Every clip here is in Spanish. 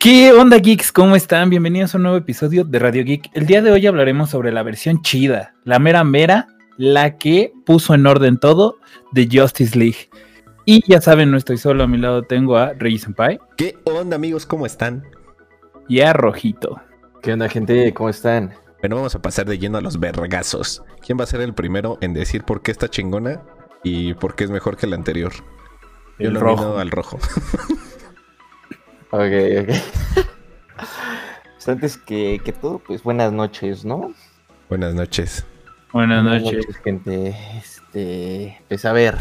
¿Qué onda geeks? ¿Cómo están? Bienvenidos a un nuevo episodio de Radio Geek. El día de hoy hablaremos sobre la versión chida, la mera mera, la que puso en orden todo de Justice League. Y ya saben, no estoy solo, a mi lado tengo a Rey Senpai ¿Qué onda amigos? ¿Cómo están? y a Rojito. ¿Qué onda, gente? ¿Cómo están? Bueno, vamos a pasar de lleno a los vergazos. ¿Quién va a ser el primero en decir por qué está chingona y por qué es mejor que la anterior? Yo El lo rojo. al rojo. Ok, ok. Pues antes que, que todo, pues buenas noches, ¿no? Buenas noches. Buenas noches. gente. Este, pues a ver.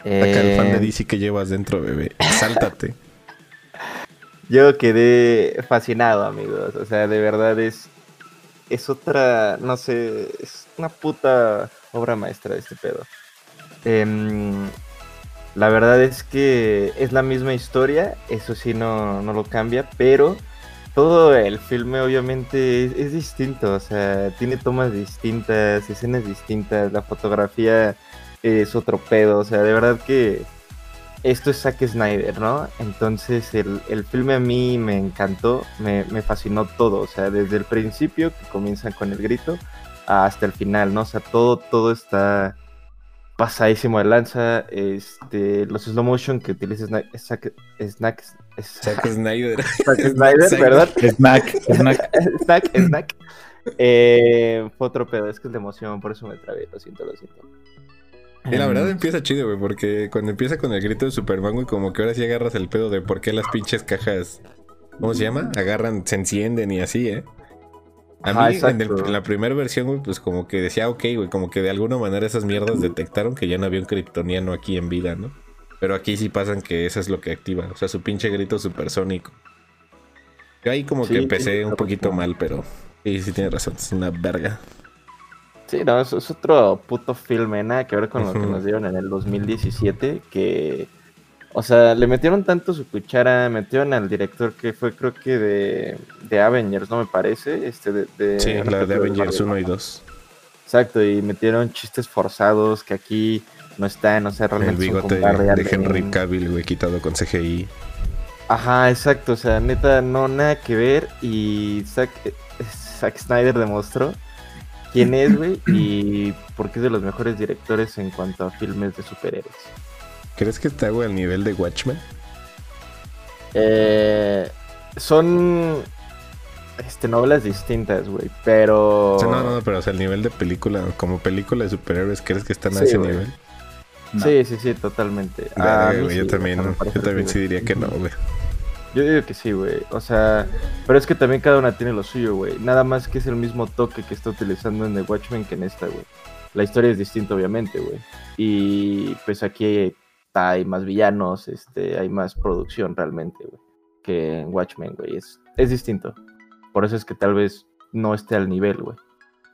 Acá el fan de Eh, DC que llevas dentro, bebé. Sáltate. Yo quedé fascinado, amigos. O sea, de verdad es. Es otra. No sé. Es una puta obra maestra de este pedo. Em, la verdad es que es la misma historia. Eso sí, no, no lo cambia. Pero todo el filme, obviamente, es, distinto. O sea, tiene tomas distintas, escenas distintas. La fotografía es otro pedo. O sea, de verdad que esto es Zack Snyder, ¿no? Entonces el, el filme a mí me encantó, me, me fascinó todo, o sea, desde el principio, que comienzan con el grito, hasta el final, ¿no? O sea, todo, todo está pasadísimo de lanza, este, los slow motion que utiliza Sna- Zack, Snack, Zack Snyder. Zack Snyder, ¿verdad? Snack, snack. Snack, snack. Eh, fue otro pedo, es que es de emoción, por eso me trabé, lo siento, lo siento. Y la verdad Em, empieza chido, güey, porque cuando empieza con el grito de Superman, güey, como que ahora sí agarras el pedo de por qué las pinches cajas, ¿cómo se llama? Agarran, se encienden y así, ¿eh? A Ajá, mí, en, el- exacto. en la primera versión, güey, pues como que decía, ok, güey, como que de alguna manera esas mierdas detectaron que ya no había un kryptoniano aquí en vida, ¿no? Pero aquí sí pasan que eso es lo que activa, o sea, su pinche grito supersónico. Yo ahí como Sí, que empecé un poquito mal, pero sí, sí tiene razón, es una verga. Sí, no, es, es otro puto filme, nada que ver con lo que nos dieron en el 2017, que, o sea, le metieron tanto su cuchara, metieron al director que fue creo que de, de Avengers, ¿no me parece? Este, de, de- Sí, la de. Avengers 1 y 2. Exacto, y metieron chistes forzados que aquí no están, o sea, El realmente son bigote de. Henry Cavill, güey, quitado con CGI. Ajá, exacto, o sea, neta, no, nada que ver, y Zack, Zack Snyder demostró quién es, güey, y por qué es de los mejores directores en cuanto a filmes de superhéroes. ¿Crees que está, güey, al nivel de Watchmen? Eh, son este, novelas distintas, güey, pero... O sea, no, no, pero o sea, el nivel de película, como película de superhéroes, ¿crees que están a Sí, ese nivel? No. Sí, sí, sí, totalmente. Verga, A mí güey, yo sí, también, yo también sí diría que no, güey. Yo digo que sí, güey. O sea, pero es que también cada una tiene lo suyo, güey. Nada más que es el mismo toque que está utilizando en The Watchmen que en esta, güey. La historia es distinta, obviamente, güey. Y pues aquí hay más villanos, este, hay más producción realmente, güey. Que en Watchmen, güey. Es, es distinto. Por eso es que tal vez no esté al nivel, güey.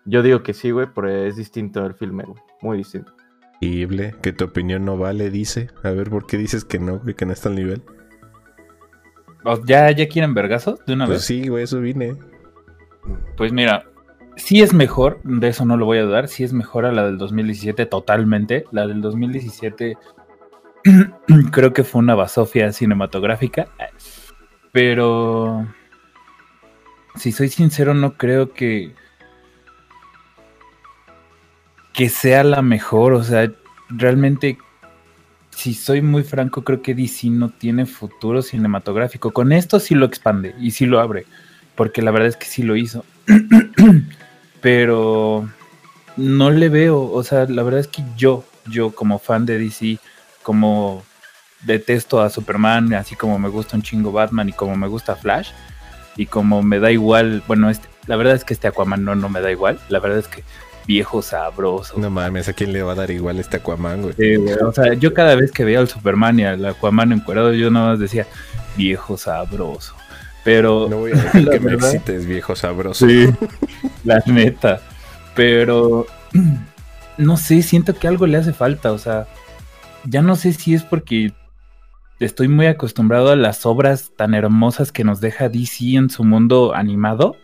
Yo digo que sí, güey, pero es distinto el filme, güey. Muy distinto. Increíble, que tu opinión no vale, dice. A ver, ¿por qué dices que no, güey, que no está al nivel? ¿O ¿Ya, ¿Ya quieren vergazos de una Pues vez? sí, güey, eso vine. Pues mira, sí es mejor, de eso no lo voy a dudar, sí es mejor a la del 2017 totalmente. La del 2017 creo que fue una basofia cinematográfica, pero si soy sincero no creo que que sea la mejor, o sea, realmente si soy muy franco creo que DC no tiene futuro cinematográfico. Con esto sí lo expande y sí lo abre porque la verdad es que sí lo hizo. Pero no le veo, o sea, la verdad es que yo, yo como fan de DC, como detesto a Superman, así como me gusta un chingo Batman y como me gusta Flash, y como me da igual, bueno, este, la verdad es que este Aquaman no, no me da igual, la verdad es que viejo sabroso. No mames, ¿a quién le va a dar igual este Aquaman, güey? Sí, güey, o sea, yo cada vez que veía al Superman y al Aquaman encuadrado, yo nada más decía, viejo sabroso. Pero No voy a La que me excites, viejo sabroso. Sí, la neta. Pero no sé, siento que algo le hace falta. O sea, ya no sé si es porque estoy muy acostumbrado a las obras tan hermosas que nos deja DC en su mundo animado.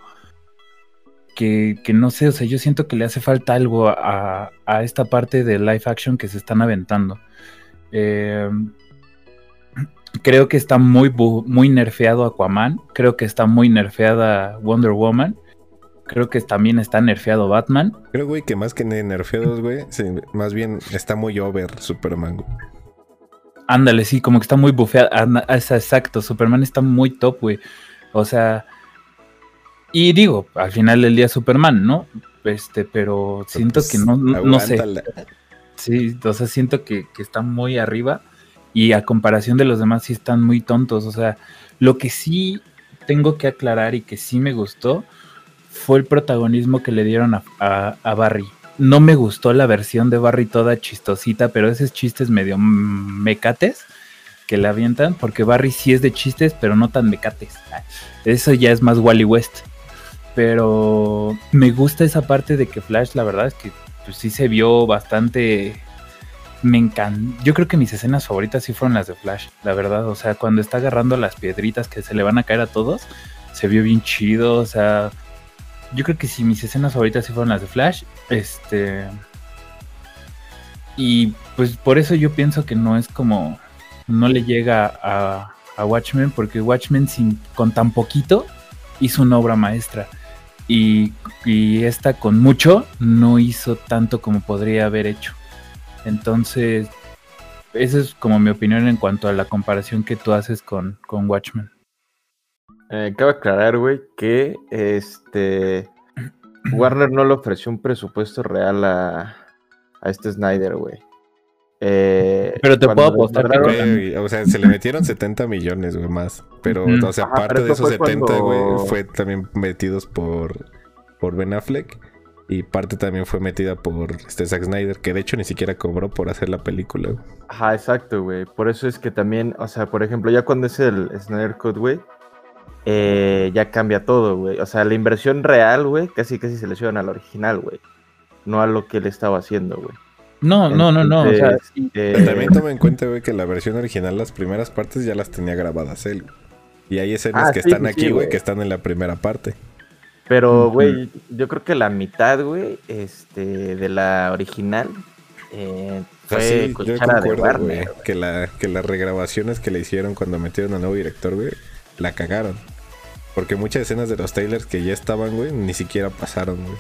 Que, que no sé, o sea, yo siento que le hace falta algo a, a esta parte de live action que se están aventando. Eh, Creo que está muy, muy nerfeado Aquaman. Creo que está muy nerfeada Wonder Woman. Creo que también está nerfeado Batman. Creo, güey, que más que nerfeados, güey, más bien está muy over Superman. Ándale, sí, como que está muy bufeado. Es exacto, Superman está muy top, güey. O sea, y digo, al final del día Superman, ¿no? Este, pero siento que no, no, sé. Sí, o sea, siento que, que está muy arriba y a comparación de los demás sí están muy tontos. O sea, lo que sí tengo que aclarar y que sí me gustó fue el protagonismo que le dieron a, Barry. No me gustó la versión de Barry toda chistosita, pero esos chistes medio mecates que le avientan, porque Barry sí es de chistes, pero no tan mecates. Eso ya es más Wally West. Pero me gusta esa parte de que Flash, la verdad es que pues, sí se vio bastante. Me encanta. Yo creo que mis escenas favoritas sí fueron las de Flash, la verdad. O sea, cuando está agarrando las piedritas que se le van a caer a todos, se vio bien chido. O sea, yo creo que sí, mis escenas favoritas sí fueron las de Flash. Este. Y pues por eso yo pienso que no es como. No le llega a, a Watchmen, porque Watchmen sin, con tan poquito hizo una obra maestra. Y, y esta con mucho no hizo tanto como podría haber hecho. Entonces, esa es como mi opinión en cuanto a la comparación que tú haces con, con Watchmen. Eh, cabe aclarar, güey, que este Warner no le ofreció un presupuesto real a, a este Snyder, güey. Eh, pero te puedo apostar que, o sea, se le metieron 70 millones, güey, más. Pero, o sea, parte de esos 70, güey, fue también metidos por, por Ben Affleck. Y parte también fue metida por este Zack Snyder, que de hecho ni siquiera cobró por hacer la película. Ajá, exacto, güey. Por eso es que también, o sea, por ejemplo, ya cuando es el Snyder Cut, güey, eh, ya cambia todo, güey. O sea, la inversión real, güey, casi casi se le a al original, güey. No a lo que él estaba haciendo, güey. No, no, no, no. O sea, eh, también toma en cuenta, güey, que la versión original, las primeras partes ya las tenía grabadas él. Y hay escenas ah, que están aquí, güey, que están en la primera parte. Pero, güey, yo creo que la mitad, güey, este, de la original, eh, fue yo concuerdo, güey, que, la, que las regrabaciones que le hicieron cuando metieron a nuevo director, güey, la cagaron. Porque muchas escenas de los Taylors que ya estaban, güey, ni siquiera pasaron, güey.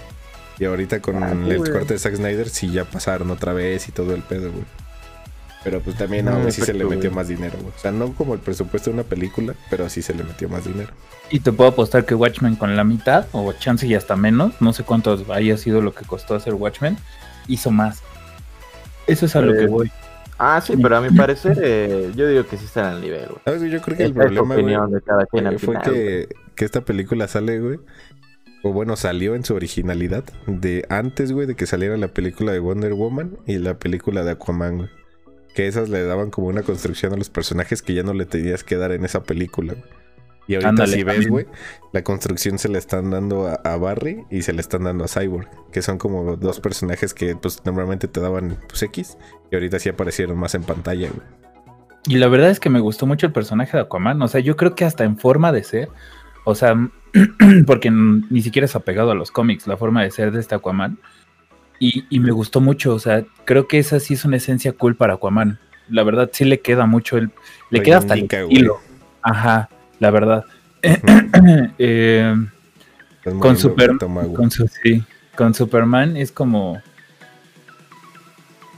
Y ahorita con ah, el corte de Zack Snyder sí ya pasaron otra vez y todo el pedo, güey. Pero pues también no, aún así se le metió más dinero, güey. O sea, no como el presupuesto de una película, pero sí se le metió más dinero. Y te puedo apostar que Watchmen con la mitad, o chance y hasta menos, no sé cuánto haya sido lo que costó hacer Watchmen, hizo más. Eso es a lo que pues, voy. Ah, sí, pero a mi parecer, eh, yo digo que sí están al nivel, güey. Yo creo que el problema, güey, fue que, que esta película sale, güey, o bueno, salió en su originalidad de antes, güey, de que saliera la película de Wonder Woman y la película de Aquaman, güey. Que esas le daban como una construcción a los personajes que ya no le tenías que dar en esa película, Y ahorita si ves, güey, la construcción se le están dando a, Barry y se le están dando a Cyborg, que son como dos personajes que pues normalmente te daban pues X y ahorita sí aparecieron más en pantalla, güey. Y la verdad es que me gustó mucho el personaje de Aquaman, o sea, yo creo que hasta en forma de ser, o sea, porque ni siquiera es apegado a los cómics, la forma de ser de este Aquaman. Y, me gustó mucho, o sea, creo que esa sí es una esencia cool para Aquaman. La verdad, sí le queda mucho, el, le queda hasta el hilo. Ajá, la verdad. Eh, con, Superman con, con Superman es como...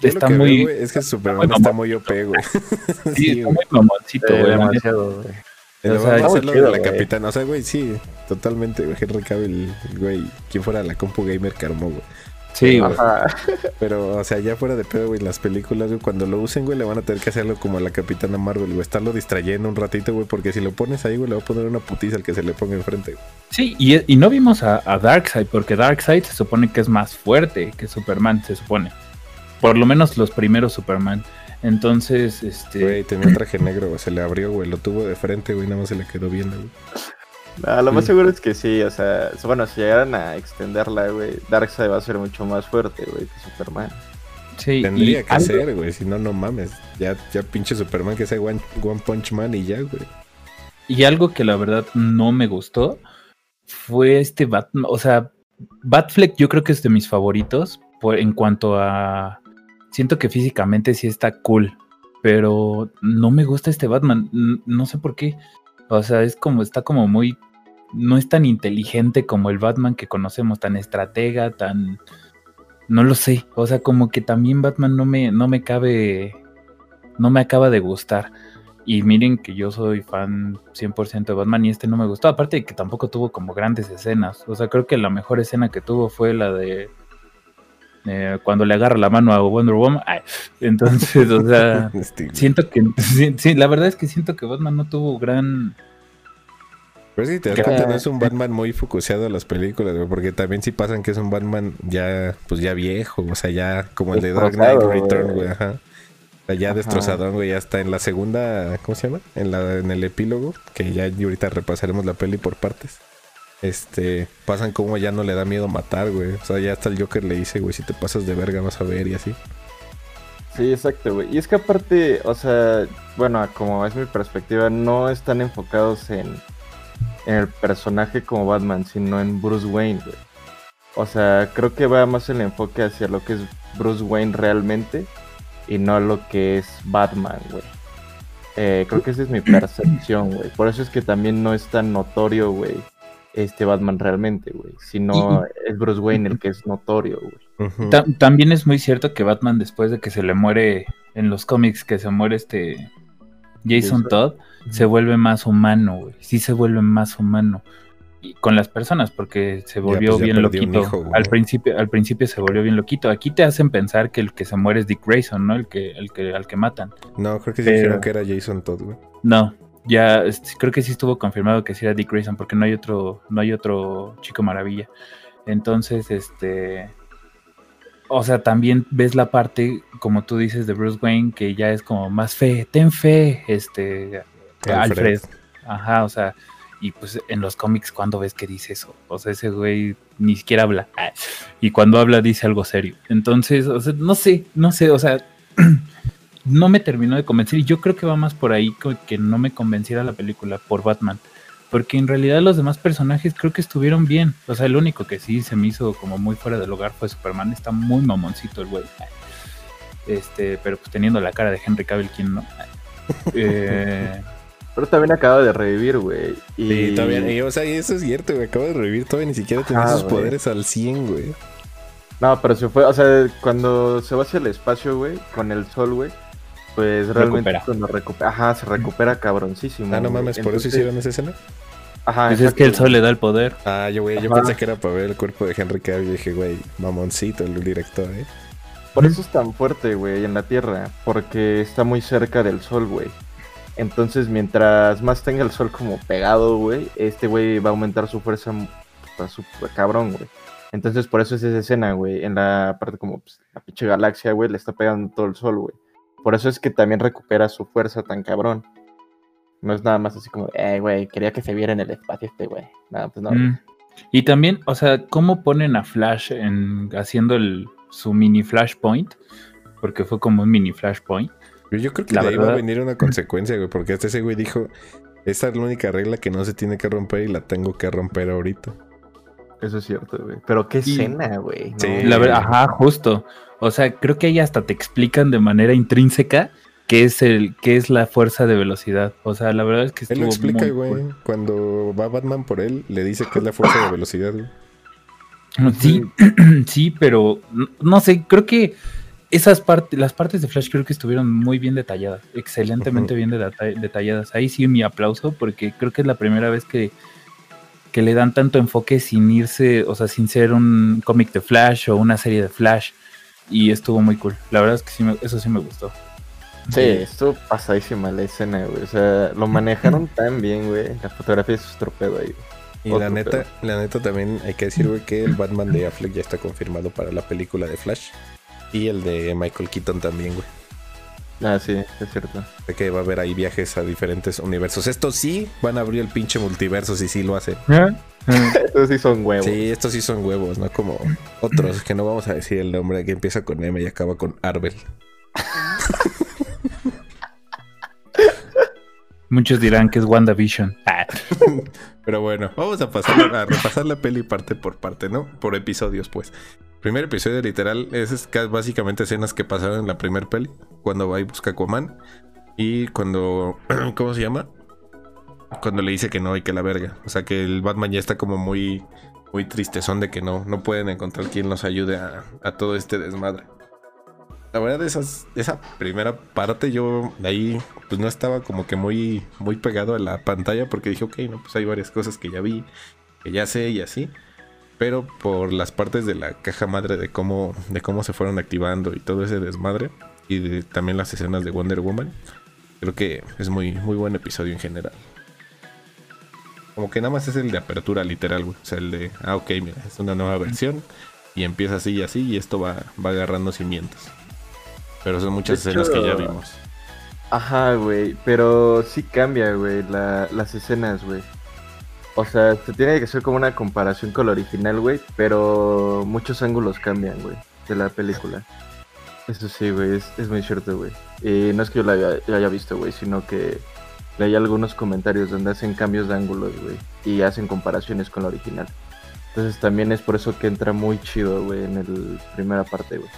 está muy... es que Superman está muy OP, güey. sí, está muy mamoncito, güey. Demasiado, güey. O sea, de la capitana. O sea, güey, sí, totalmente, güey. Henry Cavill, güey, quien fuera la compu gamer que armó, güey. Sí, güey. Pero, o sea, ya fuera de pedo, güey, las películas, güey, cuando lo usen, güey, le van a tener que hacerlo como a la Capitana Marvel, güey, estarlo distrayendo un ratito, güey, porque si lo pones ahí, güey, le va a poner una putiza al que se le ponga enfrente, güey. Sí, y, y no vimos a, a, Darkseid, porque Darkseid se supone que es más fuerte que Superman, se supone. Por lo menos los primeros Superman. Entonces, este. Güey, tenía un traje negro, se le abrió, güey. Lo tuvo de frente, güey, nada más se le quedó viendo, güey. No, lo más seguro es que sí, o sea, bueno, si llegaran a extenderla, güey, Darkseid va a ser mucho más fuerte, güey, que Superman. Sí, Tendría que ser, güey, si no, no mames. Ya, ya pinche Superman que sea One, Punch Man y ya, güey. Y algo que la verdad no me gustó fue este Batman, o sea, Batfleck yo creo que es de mis favoritos por, en cuanto a siento que físicamente sí está cool. pero no me gusta este Batman, no sé por qué. O sea, es como, está como muy, no es tan inteligente como el Batman que conocemos, tan estratega, tan, no lo sé. O sea, como que también Batman no me, no me cabe, no me acaba de gustar. Y miren que yo soy fan 100% de Batman y este no me gustó. Aparte de que tampoco tuvo como grandes escenas. O sea, creo que la mejor escena que tuvo fue la de eh, cuando le agarra la mano a Wonder Woman. entonces, o sea, siento que. Sí, la verdad es que siento que Batman no tuvo gran. Pero sí, te das cuenta, no es un Batman muy focuseado a las películas, porque también sí pasan que es un Batman ya, pues ya viejo, o sea, ya como el de Dark Knight Return, güey, ajá. ya destrozado, güey, ya está en la segunda, ¿cómo se llama? En la en el epílogo, que ya ahorita repasaremos la peli por partes este, pasan como ya no le da miedo matar, güey. O sea, ya hasta el Joker le dice, güey, si te pasas de verga vas a ver y así. Sí, exacto, güey. Y es que aparte, o sea, bueno, como es mi perspectiva, no están enfocados en, el personaje como Batman, sino en Bruce Wayne, güey. O sea, creo que va más el enfoque hacia lo que es Bruce Wayne realmente y no lo que es Batman, güey. Eh, creo que esa es mi percepción, güey. Por eso es que también no es tan notorio, güey, este Batman realmente, güey. Sino es Bruce Wayne el que es notorio, güey. También es muy cierto que Batman, después de que se le muere en los cómics, que se muere este Jason Todd, se vuelve más humano, güey. Sí se vuelve más humano. Y con las personas, porque se volvió pues, bien loquito. al principio, al principio se volvió bien loquito. Aquí te hacen pensar que el que se muere es Dick Grayson, ¿no? El que, el que, al que matan. No, creo que sí dijeron que era Jason Todd, güey. No, ya este, creo que sí estuvo confirmado que sí era Dick Grayson porque no hay otro no hay otro chico maravilla. Entonces este o sea también ves la parte como tú dices de Bruce Wayne que ya es como más fe ten fe este Alfred, ajá o sea y pues en los cómics cuando ves que dice eso o sea ese güey ni siquiera habla. Y cuando habla dice algo serio. Entonces o sea no sé no sé o sea no me terminó de convencer y yo creo que va más por ahí que no me convenciera la película por Batman. Porque en realidad los demás personajes creo que estuvieron bien. O sea, el único que sí se me hizo como muy fuera del lugar fue Superman. Está muy mamoncito el güey. Este, pero pues teniendo la cara de Henry Cavill, ¿quién no? Eh, pero también acaba de revivir, güey. Y... Sí, todavía, o sea, eso es cierto, güey. Acaba de revivir, todavía ni siquiera tenía sus poderes al 100, güey. No, pero se fue, o sea, cuando se va hacia el espacio, güey, con el sol, güey, pues realmente recupera. cuando recupera, ajá, se recupera cabroncísimo. Ah, no mames, por eso hicieron esa escena. Ajá, pues es que el sol le da el poder. Ah, yo, güey, yo pensé que era para ver el cuerpo de Henry Cavill y dije, güey, mamoncito el director, eh. Por eso es tan fuerte, güey, en la Tierra, porque está muy cerca del sol, güey. Entonces, mientras más tenga el sol como pegado, güey, este güey va a aumentar su fuerza súper cabrón, güey. Entonces, por eso es esa escena, güey, en la parte como pues, la pinche galaxia, güey, le está pegando todo el sol, güey. Por eso es que también recupera su fuerza tan cabrón. No es nada más así como, eh, güey, quería que se viera en el espacio este, güey. Nada, pues no. Mm. Y también, o sea, ¿cómo ponen a Flash en haciendo el, su mini Flashpoint? Porque fue como un mini Flashpoint. Yo creo que de ahí va a venir una consecuencia, güey, porque este ese güey dijo, esa es la única regla que no se tiene que romper y la tengo que romper ahorita. Eso es cierto, güey. Pero qué escena, güey. Sí, la verdad, ajá, justo. O sea, creo que ahí hasta te explican de manera intrínseca qué es el qué es la fuerza de velocidad. O sea, la verdad es que él lo explica, güey. Cuando va Batman por él, le dice que es la fuerza de velocidad, güey. Sí, sí, pero no sé, creo que esas partes, las partes de Flash creo que estuvieron muy bien detalladas, excelentemente bien detalladas. Ahí sí mi aplauso porque creo que es la primera vez que que le dan tanto enfoque sin irse, o sea, sin ser un cómic de Flash o una serie de Flash. Y estuvo muy cool. La verdad es que sí eso sí me gustó. Sí, estuvo pasadísima la escena, güey. O sea, lo manejaron tan bien, güey. La fotografía es estropedo ahí. Y la neta, la neta también hay que decir, güey, que el Batman de Affleck ya está confirmado para la película de Flash. Y el de Michael Keaton también, güey. Ah, sí, es cierto. De que va a haber ahí viajes a diferentes universos. Estos sí van a abrir el pinche multiverso si sí lo hacen. estos sí son huevos. Sí, estos sí son huevos, no como otros que no vamos a decir el nombre que empieza con M y acaba con Arbel. Muchos dirán que es WandaVision. Ah. Pero bueno, vamos a pasar a repasar la peli parte por parte, ¿no? Por episodios, pues. Primer episodio literal es, es ca- básicamente escenas que pasaron en la primer peli, cuando va y busca a Aquaman y cuando ¿cómo se llama? Cuando le dice que no y que la verga. O sea, que el Batman ya está como muy muy tristezón de que no no pueden encontrar quien los ayude a todo este desmadre. La verdad, esa primera parte yo ahí pues no estaba como que muy, muy pegado a la pantalla porque dije, ok, no, pues hay varias cosas que ya vi, que ya sé y así. Pero por las partes de la caja madre de cómo, de cómo se fueron activando y todo ese desmadre, y de- también las escenas de Wonder Woman, creo que es muy, muy buen episodio en general. Como que nada más es el de apertura literal, güey. O sea, el de, ah, ok, mira, es una nueva versión. Y empieza así y así, y esto va, va agarrando cimientos. Pero son muchas De escenas que ya vimos. Ajá, güey, pero sí cambia, güey, la- las escenas, güey. O sea, se tiene que hacer como una comparación con la original, güey, pero muchos ángulos cambian, güey, de la película. Eso sí, güey, es, es muy cierto, güey. Y no es que yo la haya, la haya visto, güey, sino que leí algunos comentarios donde hacen cambios de ángulos, güey, y hacen comparaciones con la original. Entonces también es por eso que entra muy chido, güey, en el primera parte, güey.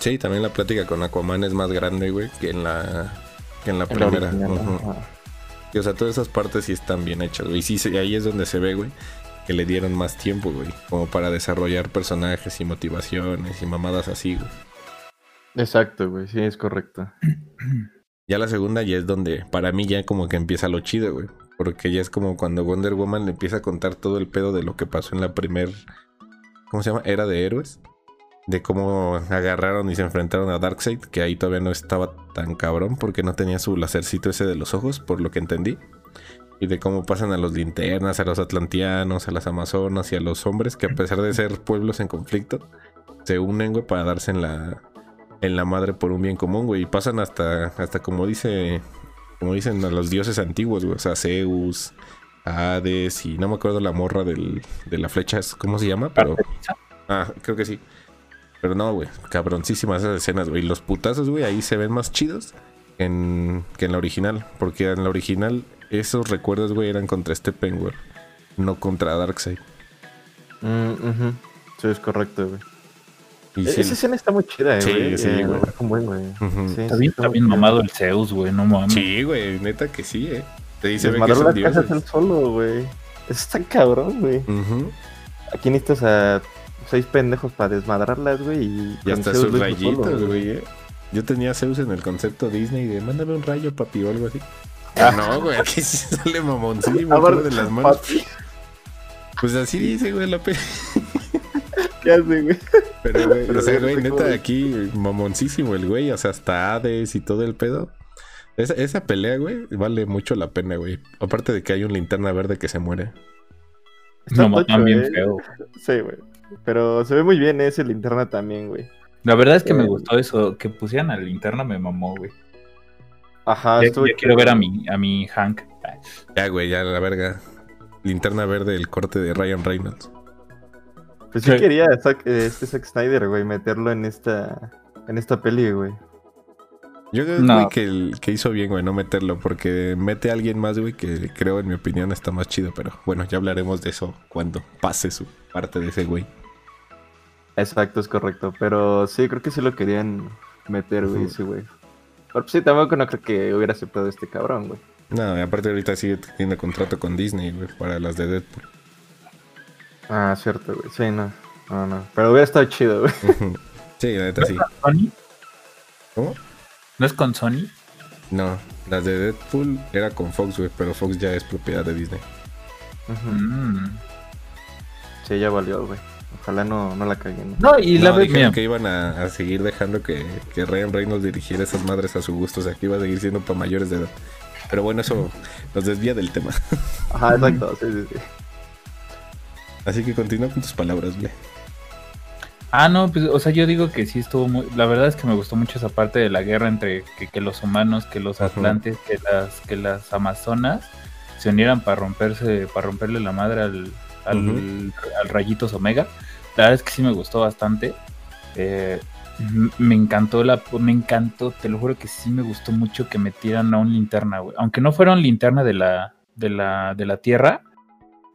Sí, también la plática con Aquaman es más grande, güey, que en la, que en la En la primera. original. Y, o sea, todas esas partes sí están bien hechas, güey. Y sí, ahí es donde se ve, güey, que le dieron más tiempo, güey, como para desarrollar personajes y motivaciones y mamadas así, güey. Exacto, güey, sí, es correcto. Ya la segunda ya es donde para mí ya como que empieza lo chido, güey. Porque ya es como cuando Wonder Woman le empieza a contar todo el pedo de lo que pasó en la primer... ¿Cómo se llama? Era de héroes. De cómo agarraron y se enfrentaron a Darkseid. Que ahí todavía no estaba tan cabrón porque no tenía su lacercito ese de los ojos, por lo que entendí. Y de cómo pasan a los linternas, a los atlantianos, a las amazonas y a los hombres que a pesar de ser pueblos en conflicto, se unen, güey, para darse en la, en la madre por un bien común, güey. Y pasan hasta, hasta como dice, como dicen a los dioses antiguos, güey. O sea, Zeus, Hades y no me acuerdo la morra del, de la flecha, ¿cómo se llama? Pero, ah, creo que sí. Pero no, güey, cabroncísimas esas escenas, güey. Los putazos, güey, ahí se ven más chidos que en, que en la original. Porque en la original esos recuerdos, güey, eran contra Steppenwolf, no contra Darkseid. Mm. Sí, es correcto, güey. Y E- sí, Esa escena está muy chida, eh, Sí, güey. sí, Eh, güey. Buen, güey. Sí, Está sí, bien, está mamado el Zeus, güey, no mames. Sí, güey, neta que sí, eh. Te dice que son casas dioses. él solo, güey. Eso está cabrón, güey. Aquí necesitas a seis pendejos para desmadrarlas, güey. Y, Y hasta sus rayitos, güey, eh. Yo tenía Zeus en el concepto Disney de mándame un rayo, papi, o algo así. Ah, no, güey, aquí sí sale mamoncísimo, todo de las manos. papi, Pues así dice, güey, la peli. ¿Qué hace, güey? Pero, güey, Pero o sea, sí, güey, sí, neta, güey. aquí mamoncísimo el güey, o sea, hasta Hades y todo el pedo. Esa, esa pelea, güey, vale mucho la pena, güey. Aparte de que hay un linterna verde que se muere. Está No, tocho, bien eh. feo. Sí, güey. Pero se ve muy bien ese linterna también, güey. La verdad es que me Eh. gustó eso, que pusieran a la linterna me mamó, güey. Ajá, Ya, ya quiero ver a mi, a mi Hank. Ya, güey, ya la verga. Linterna verde, el corte de Ryan Reynolds. Pues sí Sí. quería Zack- eh, este Zack Snyder, güey, meterlo en esta, en esta peli, güey. Yo creo No. que, el, que hizo bien, güey, no meterlo, porque mete a alguien más, güey, que creo, en mi opinión, está más chido. Pero bueno, ya hablaremos de eso cuando pase su parte de ese güey. Exacto, es correcto. Pero sí, creo que sí lo querían meter, güey, Ujú. ese güey. Pero pues sí, tampoco no creo que hubiera aceptado este cabrón, güey. No, y aparte ahorita sigue teniendo contrato con Disney, güey, para las de Deadpool. Ah, cierto, güey. Sí, no. No, no. Pero hubiera estado chido, güey. sí, la neta sí. ¿Sony? ¿Cómo? ¿No es con Sony? No, las de Deadpool era con Fox, güey, pero Fox ya es propiedad de Disney. Mm. Sí, ya valió, güey. Ojalá no, no la caguen. ¿no? No, y la no, dijeron que iban a, a seguir dejando que, que Ryan Reynolds dirigiera esas madres a su gusto, o sea, que iba a seguir siendo para mayores de edad. Pero bueno, eso nos desvía del tema. Ajá, exacto. Sí, sí, sí. Así que continúa con tus palabras, güey. Ah, no, pues, o sea, yo digo que sí estuvo muy... La verdad es que me gustó mucho esa parte de la guerra entre que, que los humanos, que los Ajá. atlantes, que las, que las amazonas se unieran para romperse, para romperle la madre al, al, rayitos omega. La verdad es que sí me gustó bastante. Eh, me encantó la, me encantó, te lo juro que sí me gustó mucho que metieran a un linterna, güey. Aunque no fuera un linterna de la, de la, de la tierra,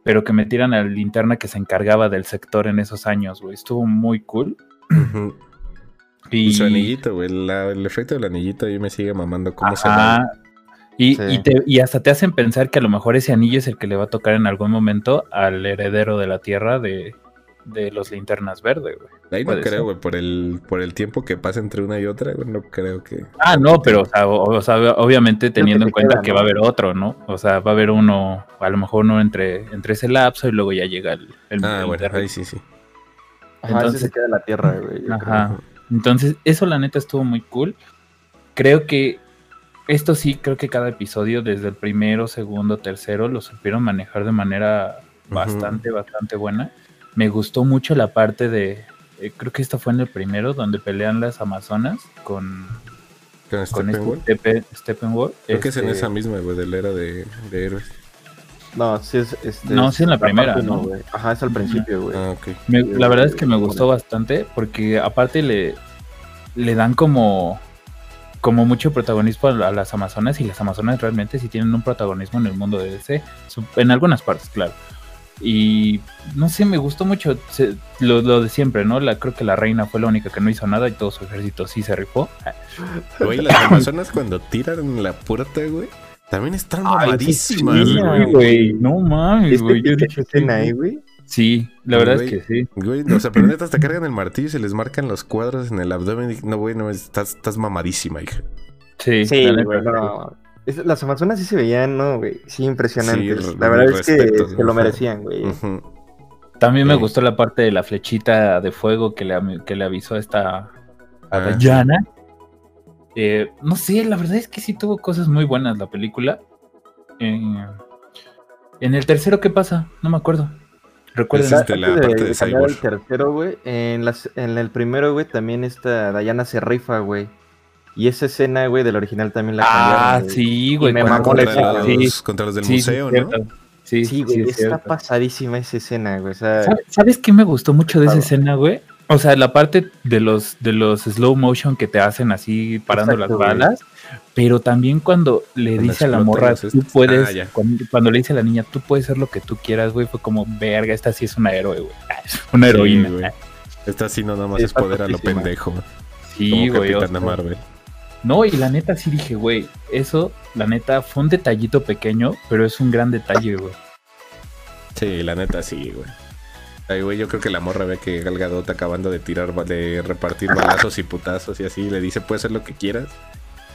pero que metieran al linterna que se encargaba del sector en esos años, güey. Estuvo muy cool. Ujú. Y, Y su anillito, güey. la- el efecto del anillito ahí me sigue mamando cómo se Ajá. Y, Sí. y, te- y hasta te hacen pensar que a lo mejor ese anillo es el que le va a tocar en algún momento al heredero de la tierra de, de los linternas verdes, güey. Ahí no creo, güey, por el, por el tiempo que pasa entre una y otra, güey, no creo que... Ah, no, pero o sea, o- o sea, obviamente teniendo te en cuenta queda, que ¿no? va a haber otro, ¿no? O sea, va a haber uno, a lo mejor uno entre, entre ese lapso y luego ya llega el, el, Ah, el bueno, terreno. ahí sí, sí. Ajá, Entonces- se queda la tierra, güey. Ajá. Entonces, eso la neta estuvo muy cool. Creo que esto sí, creo que cada episodio, desde el primero, segundo, tercero, lo supieron manejar de manera bastante, bastante buena. Me gustó mucho la parte de, eh, creo que esto fue en el primero, donde pelean las Amazonas con, Con con Steppenwolf. este Steppenwolf. Creo que es en Este, esa misma, güey, de la era de, de héroes. No, sí es. Este, No, sí en la primera, ¿no? Ajá, es al principio, güey. Ah, ok. Me- la verdad es que me gustó bastante porque aparte le, le dan como, como mucho protagonismo a, a las Amazonas y las Amazonas realmente sí tienen un protagonismo en el mundo de DC, en algunas partes, claro. Y no sé, me gustó mucho se- lo, lo de siempre, ¿no? La, creo que la reina fue la única que no hizo nada y todo su ejército sí se rifó. Güey, las amazonas cuando tiran la puerta, güey, también están mamadísimas, güey. no mames, ¿Este güey. yo dije, escena ahí, güey? Sí, la verdad Güey. es que sí. Güey, o sea, pero neta hasta cargan el martillo y se les marcan los cuadros en el abdomen. No, güey, no, estás, estás mamadísima, hija. Sí, Sí, la güey, no. Es- las Amazonas sí se veían, ¿no, güey? Sí, impresionantes. Sí, la verdad es que se lo merecían, güey. También me Sí. gustó la parte de la flechita de fuego que le, que le avisó a esta a Ah. Eh, no sé, la verdad es que sí tuvo cosas muy buenas la película. Eh, en el tercero, ¿qué pasa? No me acuerdo. Recuerden. Este, la Antes parte de Cyborg. tercero, güey, en, las, en el primero, güey, también esta Diana se rifa, güey. Y esa escena, güey, del original también la cambiaron. ah, sí, güey. me la Contra sí, los, contra los del sí, sí, museo, ¿no? Sí, Sí, sí, güey, es está cierto. pasadísima esa escena, güey. O sea, ¿Sabe- ¿Sabes qué me gustó mucho de esa escena, güey? O sea, la parte de los, de los slow motion que te hacen así parando Exacto, las güey. balas, pero también cuando le Cuando dice a la morra, tú estos. puedes, Ah, cuando, cuando le dice a la niña, tú puedes ser lo que tú quieras, güey, fue como, verga, esta sí es una héroe, güey. Ah, Una Sí, heroína. güey. Esta sí no nada más es poder a lo pendejo. Sí, como güey. Capitana Marvel. No, y la neta sí dije, güey, eso, la neta, fue un detallito pequeño, pero es un gran detalle, güey. Sí, la neta sí, güey. Ay, güey, yo creo que la morra ve que Gal Gadot acabando de tirar, de repartir balazos y putazos y así, le dice, puedes hacer lo que quieras.